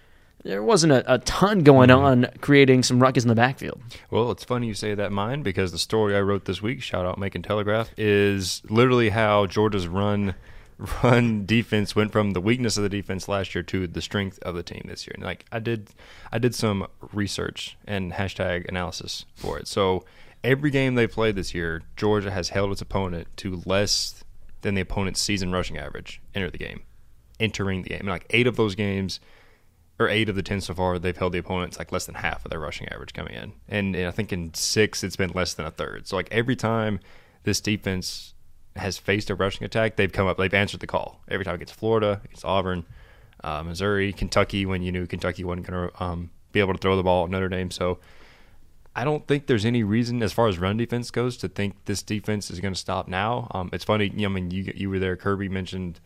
there wasn't a, a ton going mm-hmm. on creating some ruckus in the backfield. Well, it's funny you say that, Myan, because the story I wrote this week, shout out Macon Telegraph, is literally how Georgia's run run defense went from the weakness of the defense last year to the strength of the team this year. And like I did, I did some research and hashtag analysis for it. So every game they played this year, Georgia has held its opponent to less than the opponent's season rushing average enter the game, entering the game. And like eight of those games or eight of the ten so far, they've held the opponents like less than half of their rushing average coming in, and, and I think in six it's been less than a third. So like every time this defense has faced a rushing attack, they've come up, they've answered the call every time against Florida, against Auburn, uh, Missouri, Kentucky when you knew Kentucky wasn't going to um, be able to throw the ball at Notre Dame. So I don't think there's any reason, as far as run defense goes, to think this defense is going to stop now. Um, it's funny, you know, I mean, you you were there. Kirby mentioned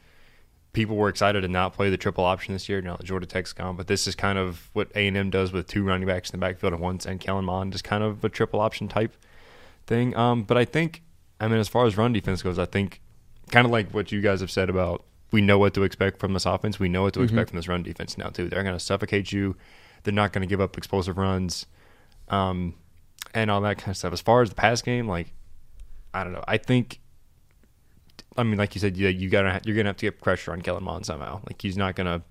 people were excited to not play the triple option this year. Now that Georgia Tech's gone, but this is kind of what A and M does with two running backs in the backfield at once, and Kellen Mond is kind of a triple option type thing. Um, but I think, I mean, as far as run defense goes, I think kind of like what you guys have said about we know what to expect from this offense. We know what to expect from this run defense now too. They're going to suffocate you. They're not going to give up explosive runs, um, and all that kind of stuff. As far as the pass game, like I don't know. I think I mean, like you said, you, you gotta you're gonna have to get pressure on Kellen Mond somehow. Like he's not gonna,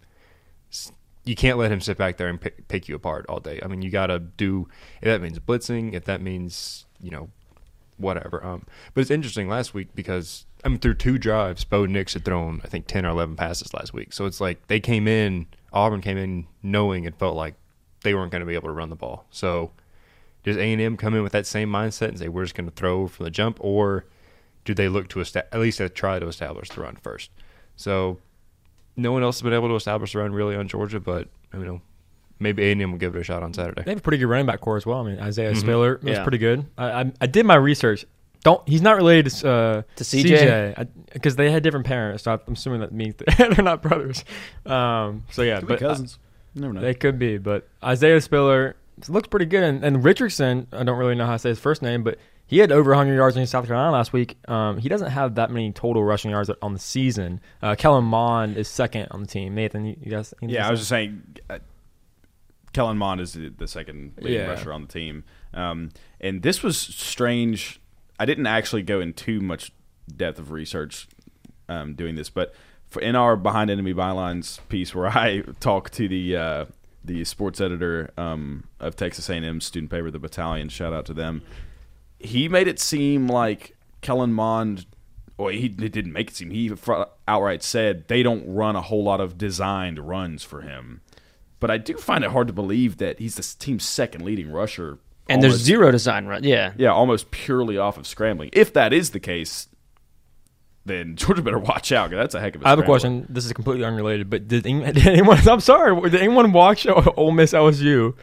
you can't let him sit back there and pick, pick you apart all day. I mean, you gotta do if that means blitzing, if that means you know, whatever. Um, but it's interesting last week because I mean, through two drives, Bo Nix had thrown I think ten or eleven passes last week. So it's like they came in, Auburn came in knowing it felt like they weren't going to be able to run the ball. So does A and M come in with that same mindset and say we're just going to throw from the jump, or do they look to esta- at least try to establish the run first? So no one else has been able to establish the run really on Georgia, but you know maybe A and M will give it a shot on Saturday. They have a pretty good running back corps as well. I mean, Isaiah Mhm. Spiller was Yeah. pretty good. I, I I did my research. Don't he's not related to uh, To CJ? because they had different parents. So I'm assuming that means they're not brothers. Um, so yeah, Could but uh, cousins. You never know. they could be. But Isaiah Spiller looks pretty good, and, and Richardson. I don't really know how to say his first name, but he had over 100 yards in South Carolina last week. Um, he doesn't have that many total rushing yards on the season. Uh, Kellen Mond is second on the team. Nathan, you, guys? Yeah, I was just saying, uh, Kellen Mond is the, the second leading Yeah. rusher on the team, um, and this was strange. I didn't actually go in too much depth of research um, doing this, but for in our behind enemy bylines piece where I talk to the uh, the sports editor um, of Texas A&M student paper, the Battalion, shout out to them. He made it seem like Kellen Mond well, he didn't make it seem. He outright said they don't run a whole lot of designed runs for him. But I do find it hard to believe that he's the team's second leading rusher. And there's zero to sign run. Yeah. Yeah, almost purely off of scrambling. If that is the case, then Georgia better watch out because that's a heck of a I have a question. This is completely unrelated, but did anyone? Did anyone I'm sorry. Did anyone watch Ole Miss LSU?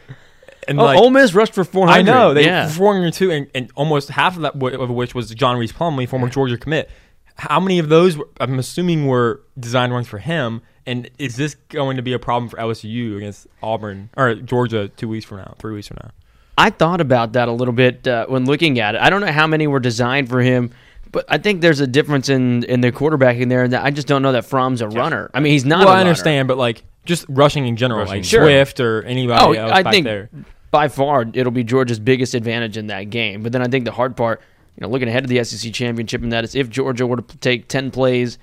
And Oh, like, Ole Miss rushed for 400. I know they yeah. 402, and, and almost half of that w- of which was John Rhys Plumlee, former Georgia commit. How many of those? Were, I'm assuming were design runs for him. And is this going to be a problem for LSU against Auburn or Georgia two weeks from now, three weeks from now? I thought about that a little bit uh, when looking at it. I don't know how many were designed for him, but I think there's a difference in in the quarterbacking there. That I just don't know that Fromm's a runner. I mean, he's not. well, a I runner. understand, but like just rushing in general, Rushing like in general. Swift or anybody Oh, else I back think there. by far it'll be Georgia's biggest advantage in that game. But then I think the hard part, you know, looking ahead to the SEC championship, and that is if Georgia were to take ten plays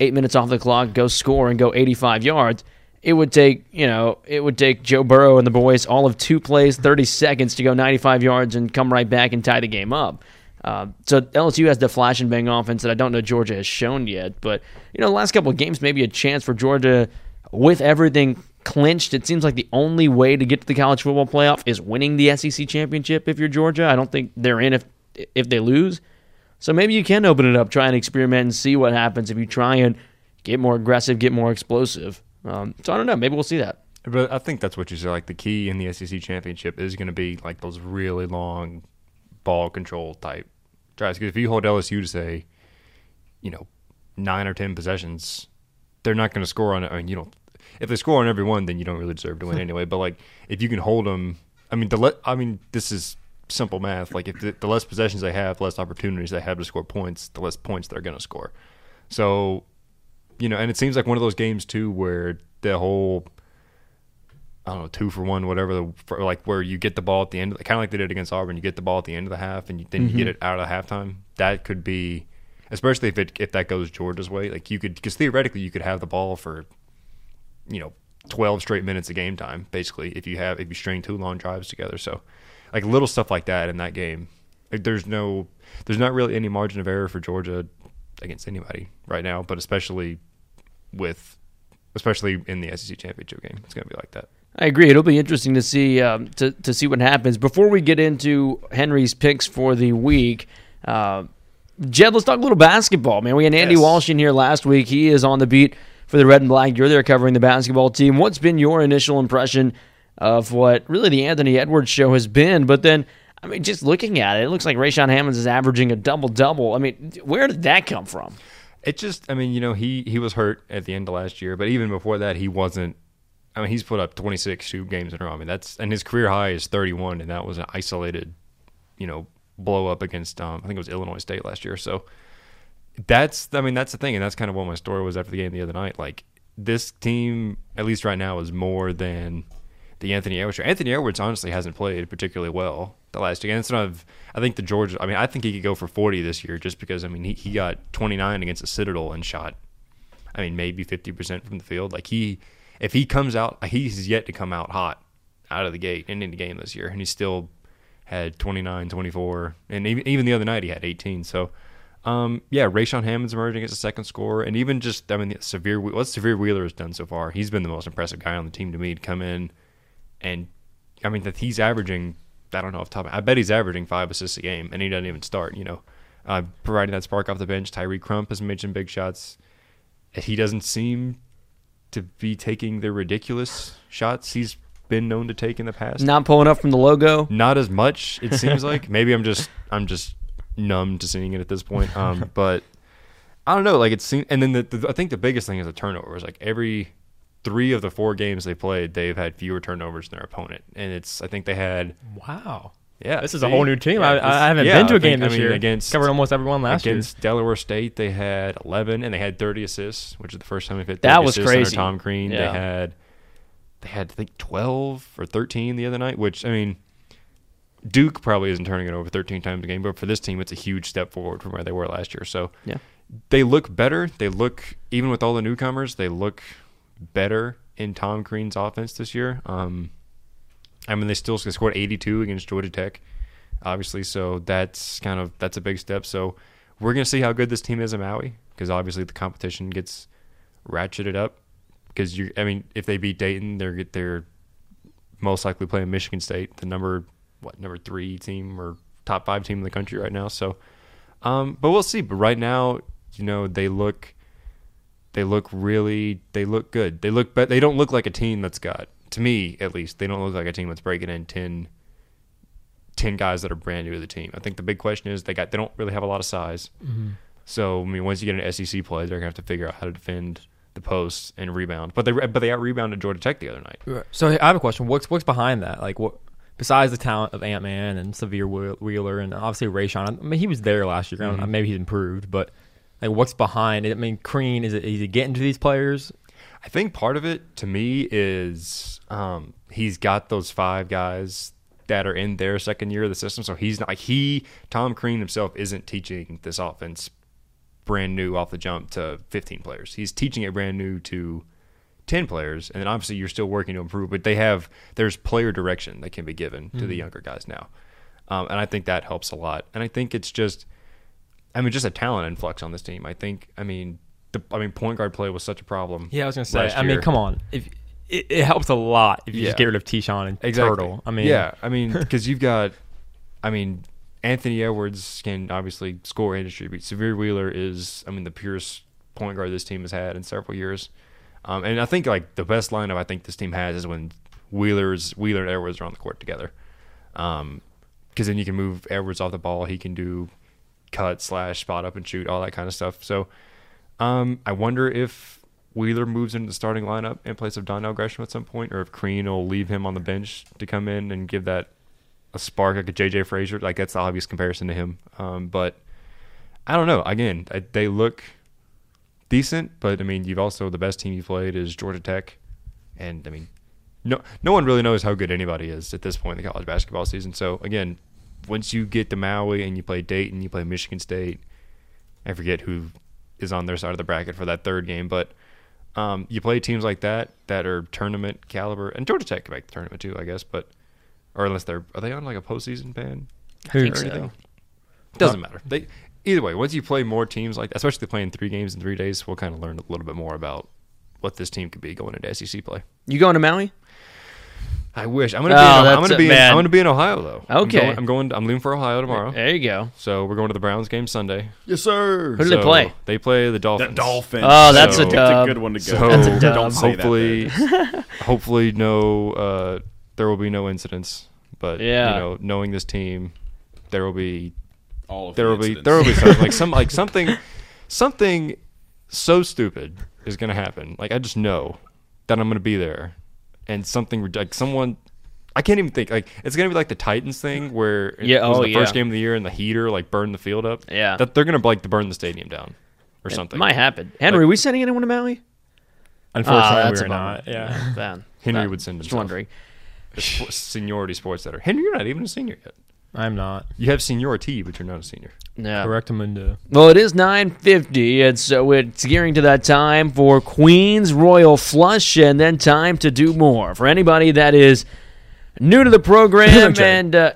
eight minutes off the clock, go score and go 85 yards. It would take, you know, it would take Joe Burrow and the boys all of two plays, 30 seconds to go 95 yards and come right back and tie the game up. Uh, so LSU has the flash and bang offense that I don't know Georgia has shown yet. But you know, the last couple of games, maybe a chance for Georgia with everything clinched. It seems like the only way to get to the college football playoff is winning the SEC championship. If you're Georgia, I don't think they're in if if they lose. So maybe you can open it up, try and experiment, and see what happens if you try and get more aggressive, get more explosive. Um, so I don't know. Maybe we'll see that. But I think that's what you said. Like the key in the SEC championship is going to be like those really long ball control type drives. Because if you hold LSU to say, you know, nine or ten possessions, they're not going to score on it. I mean, you don't. If they score on every one, then you don't really deserve to win anyway. But like, if you can hold them, I mean, the le- I mean, this is simple math. Like, if the, the less possessions they have, less opportunities they have to score points, the less points they're going to score. So, you know, and it seems like one of those games too where the whole I don't know, two for one, whatever. The, for like where you get the ball at the end, kind of like they did against Auburn. You get the ball at the end of the half, and you, then you get mm-hmm. it out of the halftime. That could be, especially if it if that goes Georgia's way. Like you could, because theoretically you could have the ball for, you know, twelve straight minutes of game time, basically. If you have if you string two long drives together, so like little stuff like that in that game. Like there's no, there's not really any margin of error for Georgia against anybody right now, but especially with, especially in the SEC championship game, it's going to be like that. I agree. It'll be interesting to see um, to to see what happens. Before we get into Henry's picks for the week, uh, Jed, let's talk a little basketball, man. We had Andy Yes. Walsh in here last week. He is on the beat for the Red and Black. You're there covering the basketball team. What's been your initial impression of what really the Anthony Edwards show has been? But then, I mean, just looking at it, it looks like Rayshaun Hammonds is averaging a double double. I mean, where did that come from? It just, I mean, you know, he he was hurt at the end of last year, but even before that, he wasn't. I mean, he's put up 26 two games in a row. I mean, that's and his career high is 31, and that was an isolated, you know, blow up against um, I think it was Illinois State last year. So that's, I mean, that's the thing, and that's kind of what my story was after the game the other night. Like this team, at least right now, is more than the Anthony Edwards. Anthony Edwards honestly hasn't played particularly well the last two games. Of, I think the Georgia. I mean, I think he could go for 40 this year just because I mean he, he got 29 against the Citadel and shot. I mean, maybe 50% from the field. Like he, if he comes out, he's yet to come out hot out of the gate in any game this year, and he still had 29, 24, and even even the other night he had 18. So. Um, yeah, Rayshaun Hammond's emerging as a second scorer, and even just I mean, Sahvir what Sahvir Wheeler has done so far, he's been the most impressive guy on the team to me to come in, and I mean that he's averaging I don't know off top. I bet he's averaging five assists a game, and he doesn't even start. You know, uh, providing that spark off the bench. Tyree Crump has made some big shots. He doesn't seem to be taking the ridiculous shots he's been known to take in the past. Not pulling up from the logo. Not as much, it seems like. Maybe I'm just I'm just numb to seeing it at this point. Um, but I don't know. Like it's seen, and then the, the I think the biggest thing is the turnovers. Like every three of the four games they played, they've had fewer turnovers than their opponent, and it's I think they had Wow. Yeah. This is a whole new team. Yeah, I, this- I haven't yeah, been to a game think- I this mean, year. against Covered almost everyone last year. against Delaware State. They had 11, and they had 30 assists, which is the first time they've hit That was assists under crazy. Tom Crean. Yeah. They had they had I think 12 or 13 the other night, which I mean. Duke probably isn't turning it over 13 times a game, but for this team, it's a huge step forward from where they were last year. So Yeah. they look better. They look even with all the newcomers, they look better in Tom Crean's offense this year. Um, I mean, they still scored 82 against Georgia Tech, obviously. So that's kind of that's a big step. So we're gonna see how good this team is in Maui because obviously the competition gets ratcheted up. Because you, I mean, if they beat Dayton, they're they're most likely playing Michigan State, the number what number three team or top five team in the country right now. So, um, but we'll see. But right now, you know, they look they look really they look good. They look but they don't look like a team that's got to me at least they don't look like a team that's breaking in 10, 10 guys that are brand new to the team. I think the big question is they got they don't really have a lot of size. Mm-hmm. So I mean, once you get an SEC play, they're gonna have to figure out how to defend the posts and rebound. But they but they out rebounded Georgia Tech the other night. year. So I have a question. What's what's behind that? Like what? Besides the talent of Ant Man and Sahvir Wheeler and obviously Rayshaun, I mean he was there last year. Know, mm-hmm. Maybe he's improved, but like what's behind it? I mean, Crean is it is he getting to these players? I think part of it to me is um, he's got those five guys that are in their second year of the system. So he's not like he Tom Crean himself isn't teaching this offense brand new off the jump to 15 players. He's teaching it brand new to 10 players, and then obviously you're still working to improve. But they have there's player direction that can be given to the younger guys now, um, and I think that helps a lot. And I think it's just, I mean, just a talent influx on this team. I think, I mean, the I mean, point guard play was such a problem. Yeah, I was gonna say. I mean, come on. If it, it helps a lot if you Yeah. just get rid of Teshaun and exactly. Turtle. I mean, yeah, I mean, because you've got, I mean, Anthony Edwards can obviously score and distribute. Sahvir Wheeler is, I mean, the purest point guard this team has had in several years. Um, and I think like the best lineup I think this team has is when Wheeler's Wheeler and Edwards are on the court together. Um, because then you can move Edwards off the ball. He can do cut slash spot up and shoot all that kind of stuff. So, um, I wonder if Wheeler moves into the starting lineup in place of Donnell Gresham at some point, or if Crean will leave him on the bench to come in and give that a spark like a JJ Frazier. Like that's the obvious comparison to him. Um, but I don't know. Again, I, they look decent, but I mean, you've also the best team you played is Georgia Tech, and I mean, no no one really knows how good anybody is at this point in the college basketball season. So again, once you get to Maui and you play Dayton, you play Michigan State. I forget who is on their side of the bracket for that third game, but um, you play teams like that that are tournament caliber, and Georgia Tech can make the tournament too, I guess. But or unless they're are they on like a postseason ban? Who- or so. anything? Doesn't matter. They either way. Once you play more teams like, especially playing three games in three days, we'll kind of learn a little bit more about what this team could be going into SEC play. You going to Maui? I wish I'm gonna Oh, be. In, I'm gonna a- be. In. I'm gonna be in Ohio though. I'm Okay. going, I'm going. I'm leaving for Ohio tomorrow. There you go. So we're going to the Browns game Sunday. Yes, sir. Who do they play? They play the The Dolphins. Dolphins. Oh, that's a It's dub. a good one to go. So That's a dub. Don't say hopefully, there. hopefully no. Uh, there will be no incidents. But Yeah. you know, knowing this team, there will be All of there the will be there will be something like some like something something so stupid is gonna happen. Like I just know that I'm gonna be there, and something like someone. I can't even think like it's gonna be like the Titans thing where it Yeah, was oh, the first game of the year and the heater like burned the field up. Yeah. that they're gonna like burn the stadium down or something. Might happen. Henry, are we sending anyone to Maui? Unfortunately, ah, that's we're not. Yeah. Man, Henry that- would send Just wondering. The seniority sports center. Henry, you're not even a senior yet. I'm not. You have seniority, but you're not a senior. Yeah. Correct Correctamundo. Well, it is 9:50, and so it's gearing to that time for Queen's Royal Flush, and then time to do more. For anybody that is new to the program, and uh,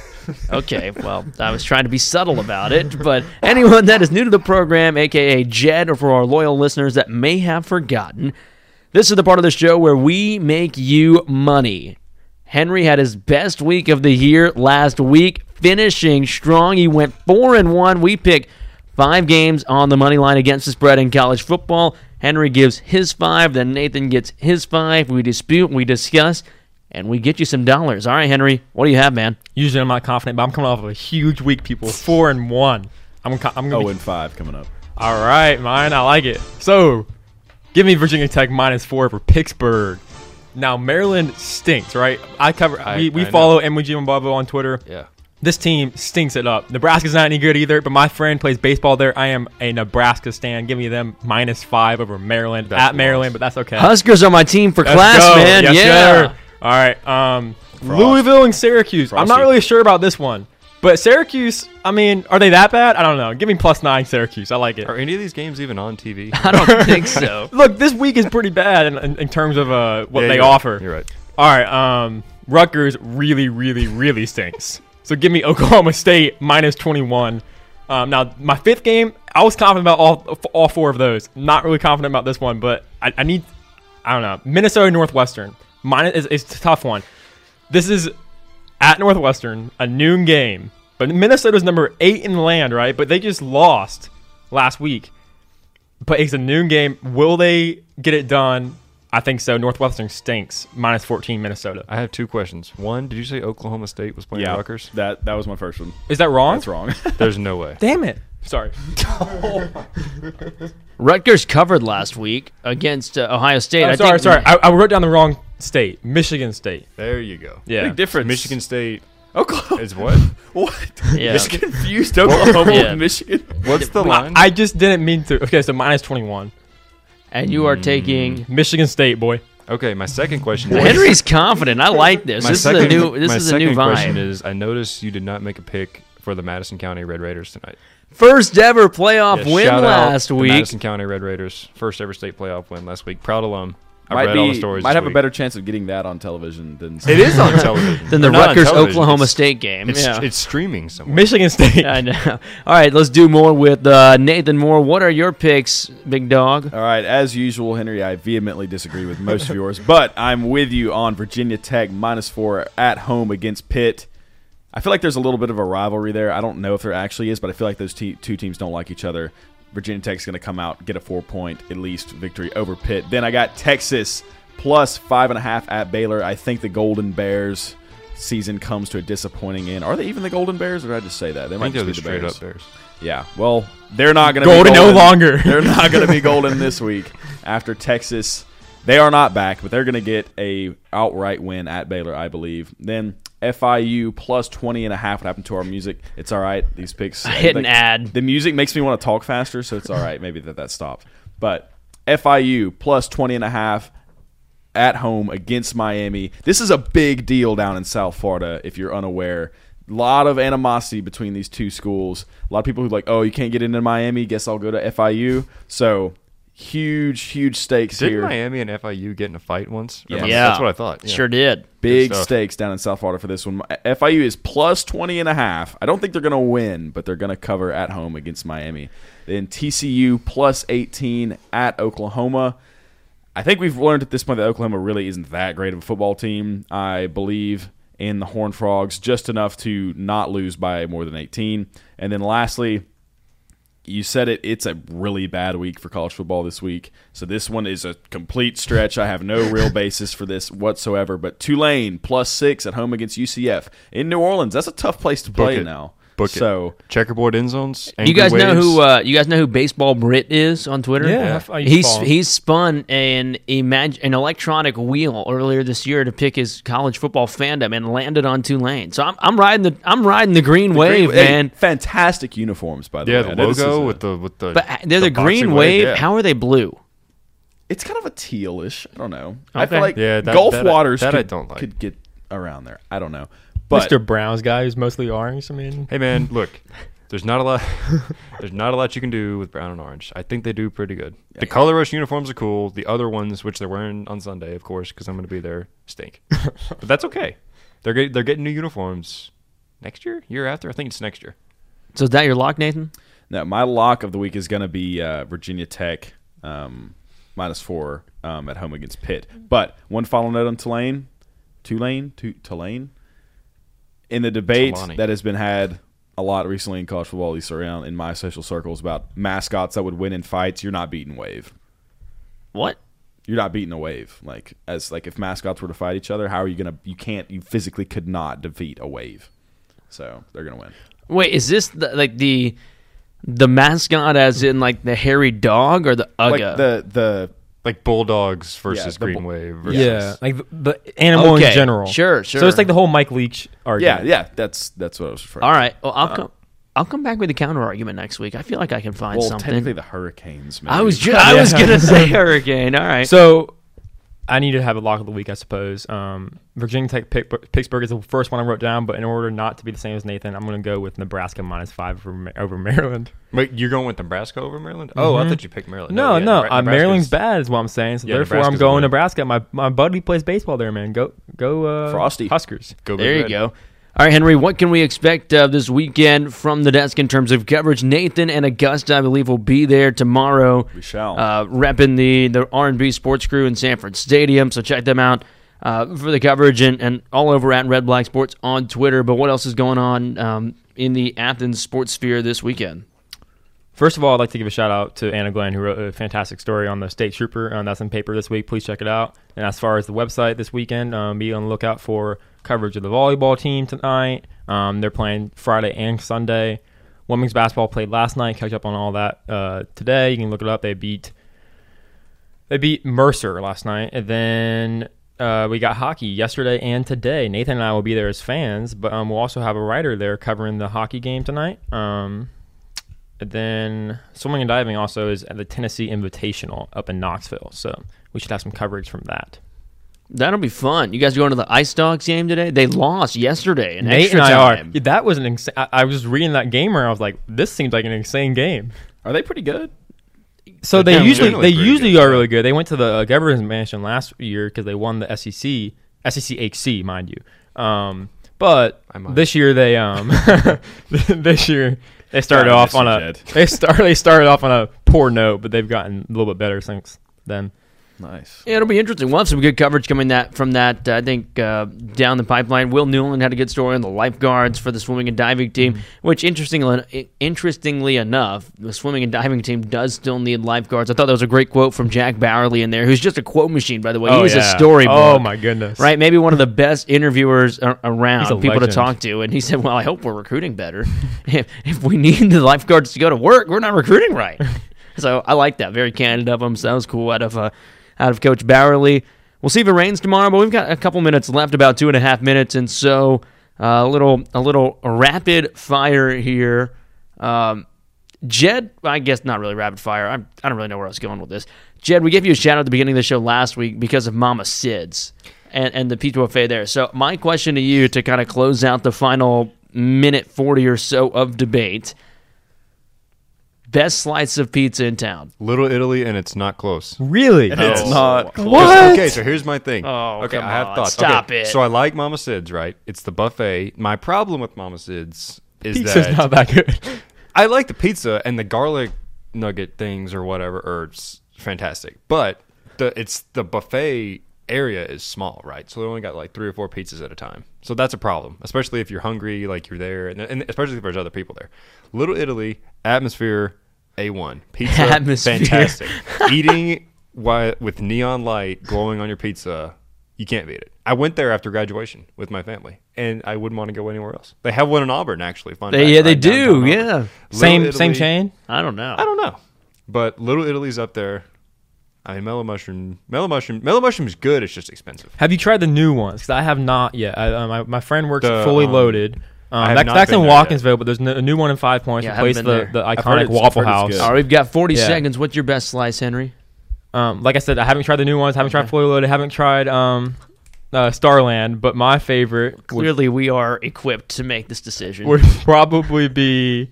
okay, well, I was trying to be subtle about it, but anyone that is new to the program, aka Jed, or for our loyal listeners that may have forgotten, this is the part of the show where we make you money. Henry had his best week of the year last week, finishing strong. He went four and one. We picked five games on the money line against the spread in college football. Henry gives his five, then Nathan gets his five. We dispute, we discuss, and we get you some dollars. All right, Henry, what do you have, man? Usually I'm not confident, but I'm coming off of a huge week. People four and one. I'm I'm gonna. Oh, be, and five coming up. all right, Myan. I like it. So, give me Virginia Tech minus four for Pittsburgh. Now Maryland stinks, right? I cover. I- we we I know. follow MWG and Bubba on Twitter. Yeah. This team stinks it up. Nebraska's not any good either, but my friend plays baseball there. I am a Nebraska stan. Give me them minus five over Maryland That's at Maryland, loss. but that's okay. Huskers are my team for Let's class, go. man. Yes, yeah. sir. All right. Um, Louisville and Syracuse. I'm not really sure about this one, but Syracuse. I mean, are they that bad? I don't know. Give me plus nine Syracuse. I like it. Are any of these games even on TV? I don't think so. Look, this week is pretty bad in, in, in terms of uh, what Yeah, they you're right. offer. You're right. All right. Um, Rutgers really, really, really stinks. So give me Oklahoma State minus 21. Um, now my fifth game, I was confident about all all four of those. Not really confident about this one, but I, I need, I don't know, Minnesota Northwestern. Minus is, is a tough one. This is at Northwestern, a noon game. But Minnesota's number eight in the land, right? But they just lost last week. But it's a noon game. Will they get it done? I think so. Northwestern stinks. Minus 14 Minnesota. I have two questions. One, did you say Oklahoma State was playing Yeah, Rutgers? that that was my first one. Is that wrong? That's wrong. There's no way. Damn it. Sorry. Rutgers covered last week against uh, Ohio State. I'm I sorry, think, sorry. I, I wrote down the wrong state. Michigan State. There you go. Yeah. Big difference. Michigan State Oklahoma. is what? What? Yeah. Just confused Oklahoma Yeah. with Michigan. What's the I, line? I just didn't mean to. Okay, so minus 21. and you are taking. Mm. Michigan State, boy. okay, my second question. is- Henry's confident. I like this. my This second, is a new. This is a second new question is: I noticed you did not make a pick for the Madison County Red Raiders tonight. first ever playoff Yeah, win shout out last the week. Madison County Red Raiders, first ever state playoff win last week. Proud alum. I might read be, all the stories. might this have a better chance of getting that on television than It is on television. Than the Or not on Rutgers television, Oklahoma it's- State game. It's, yeah. it's streaming somewhere. Michigan State. I know. All right, let's do more with uh, Nathan Moore. What are your picks, big dog? All right, as usual, Henry, I vehemently disagree with most of yours, but I'm with you on Virginia Tech minus four at home against Pitt. I feel like there's a little bit of a rivalry there. I don't know if there actually is, but I feel like those te- two teams don't like each other. Virginia Tech's going to come out, get a four point at least victory over Pitt. Then I got Texas plus five and a half at Baylor. I think the Golden Bears season comes to a disappointing end. Are they even the Golden Bears, or did I just say that? They I might think they're just be the straight Bears. up Bears. Yeah. Well, they're not going to Golden no longer. They're not going to be golden this week after Texas. They are not back, but they're going to get a outright win at Baylor, I believe. Then FIU plus 20 and a half. What happened to our music? It's all right. These picks. I hit an ad. The music makes me want to talk faster, so it's all right. Maybe that that stopped. But FIU plus 20 and a half at home against Miami. This is a big deal down in South Florida if you're unaware. A lot of animosity between these two schools. A lot of people who are like, "Oh, you can't get into Miami. Guess I'll go to FIU." So, huge huge stakes Did here. Miami and FIU get in a fight once? Yeah. Yeah. That's what I thought. Yeah. Sure did. Big stakes down in South Florida for this one. FIU is plus 20 and a half. I don't think they're going to win, but they're going to cover at home against Miami. Then TCU plus 18 at Oklahoma. I think we've learned at this point that Oklahoma really isn't that great of a football team. I believe in the Horned Frogs just enough to not lose by more than 18. And then lastly, you said it. It's a really bad week for college football this week. So this one is a complete stretch. I have no real basis for this whatsoever. But Tulane plus six at home against UCF in New Orleans. That's a tough place to play now. Book so it. Checkerboard end zones. you guys angry know who? Uh, you guys know who Baseball Brit is on Twitter? Yeah, I used to he's he's spun an imag- an electronic wheel earlier this year to pick his college football fandom and landed on Tulane. So I'm, I'm riding the I'm riding the green wave, Hey, man. fantastic uniforms by the Yeah, way. Yeah, the logo a- with the with the. But uh, they're the, green boxing wave. yeah. How are they blue? it's kind of a tealish. I don't know. I feel like Yeah, that- Gulf that Waters that I don't like. could get around there. I don't know. But Mr. Brown's guy who's mostly orange. I mean, Hey man, look. There's not a lot. there's not a lot you can do with brown and orange. I think they do pretty good. the color rush uniforms are cool. The other ones, which they're wearing on Sunday, of course, because I'm going to be there, stink. but that's okay. They're get, they're getting new uniforms next year, year after. I think it's next year. So is that your lock, Nathan? No, my lock of the week is going to be uh, Virginia Tech um, minus four um, at home against Pitt. But one final note on Tulane, Tulane, Tulane. In the debate Tulane. that has been had a lot recently in college football, at least around in my social circles, about mascots that would win in fights, you're not beating Wave. What? You're not beating a Wave. Like as like if mascots were to fight each other, how are you gonna? You can't. You physically could not defeat a Wave. So they're gonna win. Wait, is this the, like the the mascot as in like the hairy dog or the Like the the Like Bulldogs versus the Green bull- Wave. Yeah. Versus, yeah, like the, the animal Okay, in general. sure, sure. So it's like the whole Mike Leach argument. yeah. Yeah, that's that's what I was referring. All to. right. Well, I'll uh, come. I'll come back with a counter argument next week. I feel like I can find Well, something. technically the Hurricanes. Maybe. I was ju- I was gonna say hurricane. All right. So I need to have a lock of the week, I suppose. Um, Virginia Tech Pick- Pittsburgh is the first one I wrote down, but in order not to be the same as Nathan, I'm going to go with Nebraska minus five over, over Maryland. Wait, you're going with Nebraska over Maryland? Oh, I Mhm. thought you picked Maryland. No, yeah, no, Nebra- uh, Maryland's bad is what I'm saying. So Yeah, therefore, I'm going good. Nebraska. My my buddy plays baseball there, man. Go go uh, Frosty. Huskers. Go There you Red. go. All right, Henry, what can we expect uh, this weekend from the desk in terms of coverage? Nathan and Augusta, I believe, will be there tomorrow, We shall. uh, repping the, the R&B Sports Crew in Sanford Stadium. So check them out uh, for the coverage and, and all over at Red Black Sports on Twitter. But what else is going on um, in the Athens sports sphere this weekend? First of all, I'd like to give a shout out to Anna Glenn, who wrote a fantastic story on the state trooper. Um, that's in paper this week. Please check it out. And as far as the website this weekend, um, be on the lookout for coverage of the volleyball team tonight. Um, they're playing Friday and Sunday. Women's basketball played last night. Catch up on all that uh, today. You can look it up. They beat they beat Mercer last night, and then uh, we got hockey yesterday and today. Nathan and I will be there as fans, but um, we'll also have a writer there covering the hockey game tonight. Um, then swimming and diving also is at the Tennessee Invitational up in Knoxville, so we should have some coverage from that. That'll be fun. You guys going to the Ice Dogs game today? They lost yesterday in Nate extra and I are. time. Yeah, that was an insane. I, I was reading that game where I was like, this seems like an insane game. Are they pretty good? So They're they usually they usually good, are really good. They went to the uh, Governors Mansion last year because they won the SEC SEC HC, mind you. Um, but this year they um this year they started God, off on a Jed. they start they started off on a poor note, but they've gotten a little bit better since then. Nice. Yeah, it'll be interesting. We'll have some good coverage coming that from that. uh, I think uh, down the pipeline. Will Newland had a good story on the lifeguards for the swimming and diving team, Mm-hmm. which interestingly, interestingly enough, the swimming and diving team does still need lifeguards. I thought that was a great quote from Jack Bauerle in there, who's just a quote machine, by the way. Oh, He's yeah. a storybook. Oh my goodness! Right, maybe one of the best interviewers around, people to talk to. And he said, "Well, I hope we're recruiting better. if, if we need the lifeguards to go to work, we're not recruiting right." so I like that. Very candid of him. So that was cool out of uh, out of Coach Bauerle. We'll see if it rains tomorrow, but we've got a couple minutes left, about two and a half minutes, and so uh, a little a little rapid fire here. Um, Jed, I guess not really rapid fire. I'm, I don't really know where I was going with this. Jed, we gave you a shout out at the beginning of the show last week because of Mama Sid's and, and the pizza buffet there. So, my question to you to kind of close out the final minute 40 or so of debate best slice of pizza in town. Little Italy, and it's not close. Really? It's Oh. not. What? Okay, so here's my thing. Oh, okay, come I have on. thoughts. Stop okay, it. So I like Mama Sid's, right? It's the buffet. My problem with Mama Sid's is that. Pizza's that not that good. I like the pizza and the garlic nugget things or whatever are s- fantastic, but the it's the buffet area is small, right? So they only got like three or four pizzas at a time. So that's a problem, especially if you're hungry, like you're there, and, and especially if there's other people there. Little Italy atmosphere, a one pizza, Atmosphere. fantastic. Eating wi- with neon light glowing on your pizza, you can't beat it. I went there after graduation with my family, and I wouldn't want to go anywhere else. They have one in Auburn, actually. Fun They, fact, yeah, they right do. Auburn. Yeah. Little same same chain. I don't know. I don't know, but Little Italy's up there. I mean, mellow mushroom, mellow mushroom, mellow mushroom is good. It's just expensive. Have you tried the new ones? Because I have not yet. I, uh, my my friend works The, at Fully um, Loaded. I Um, have that's not that's been in there yet. But there's no- a new one in Five Points. Yeah, I replaced the, the iconic Waffle House. All right, we've got 40 Yeah. seconds. What's your best slice, Henry? Um, like I said, I haven't tried the new ones. I Haven't tried Fully Loaded. I Haven't tried um, uh, Starland. But my favorite would, Clearly, we are equipped to make this decision. would probably be.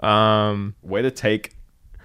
Um, Way to take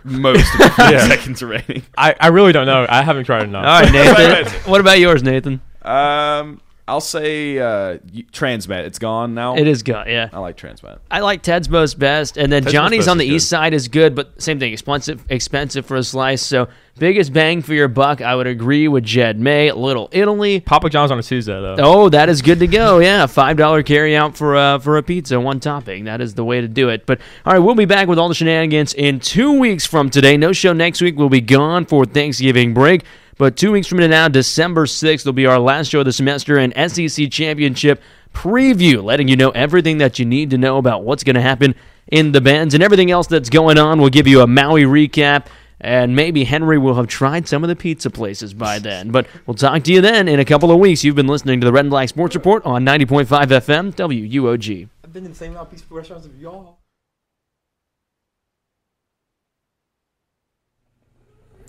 most of the 50 seconds remaining. I, I really don't know. I haven't tried enough. All right, Nathan. what about yours, Nathan? Um, I'll say uh, Transmet. It's gone now. It is gone. yeah. I like Transmet. I like Ted's most best, and then Ted's Johnny's on the Best is east side is good, but same thing, expensive, expensive for a slice. So biggest bang for your buck, I would agree with Jed May. Little Italy. Papa John's on a Tuesday though. Oh, that is good to go. Yeah, five dollar carry out for uh, for a pizza, one topping. That is the way to do it. But all right, we'll be back with all the shenanigans in two weeks from today. No show next week. We'll be gone for Thanksgiving break. But two weeks from now, December 6th, will be our last show of the semester and SEC Championship preview, letting you know everything that you need to know about what's going to happen in the bands and everything else that's going on. We'll give you a Maui recap. And maybe Henry will have tried some of the pizza places by then. But we'll talk to you then in a couple of weeks. You've been listening to the Red and Black Sports Report on 90.5 FM, WUOG. I've been in the same pizza restaurants as y'all.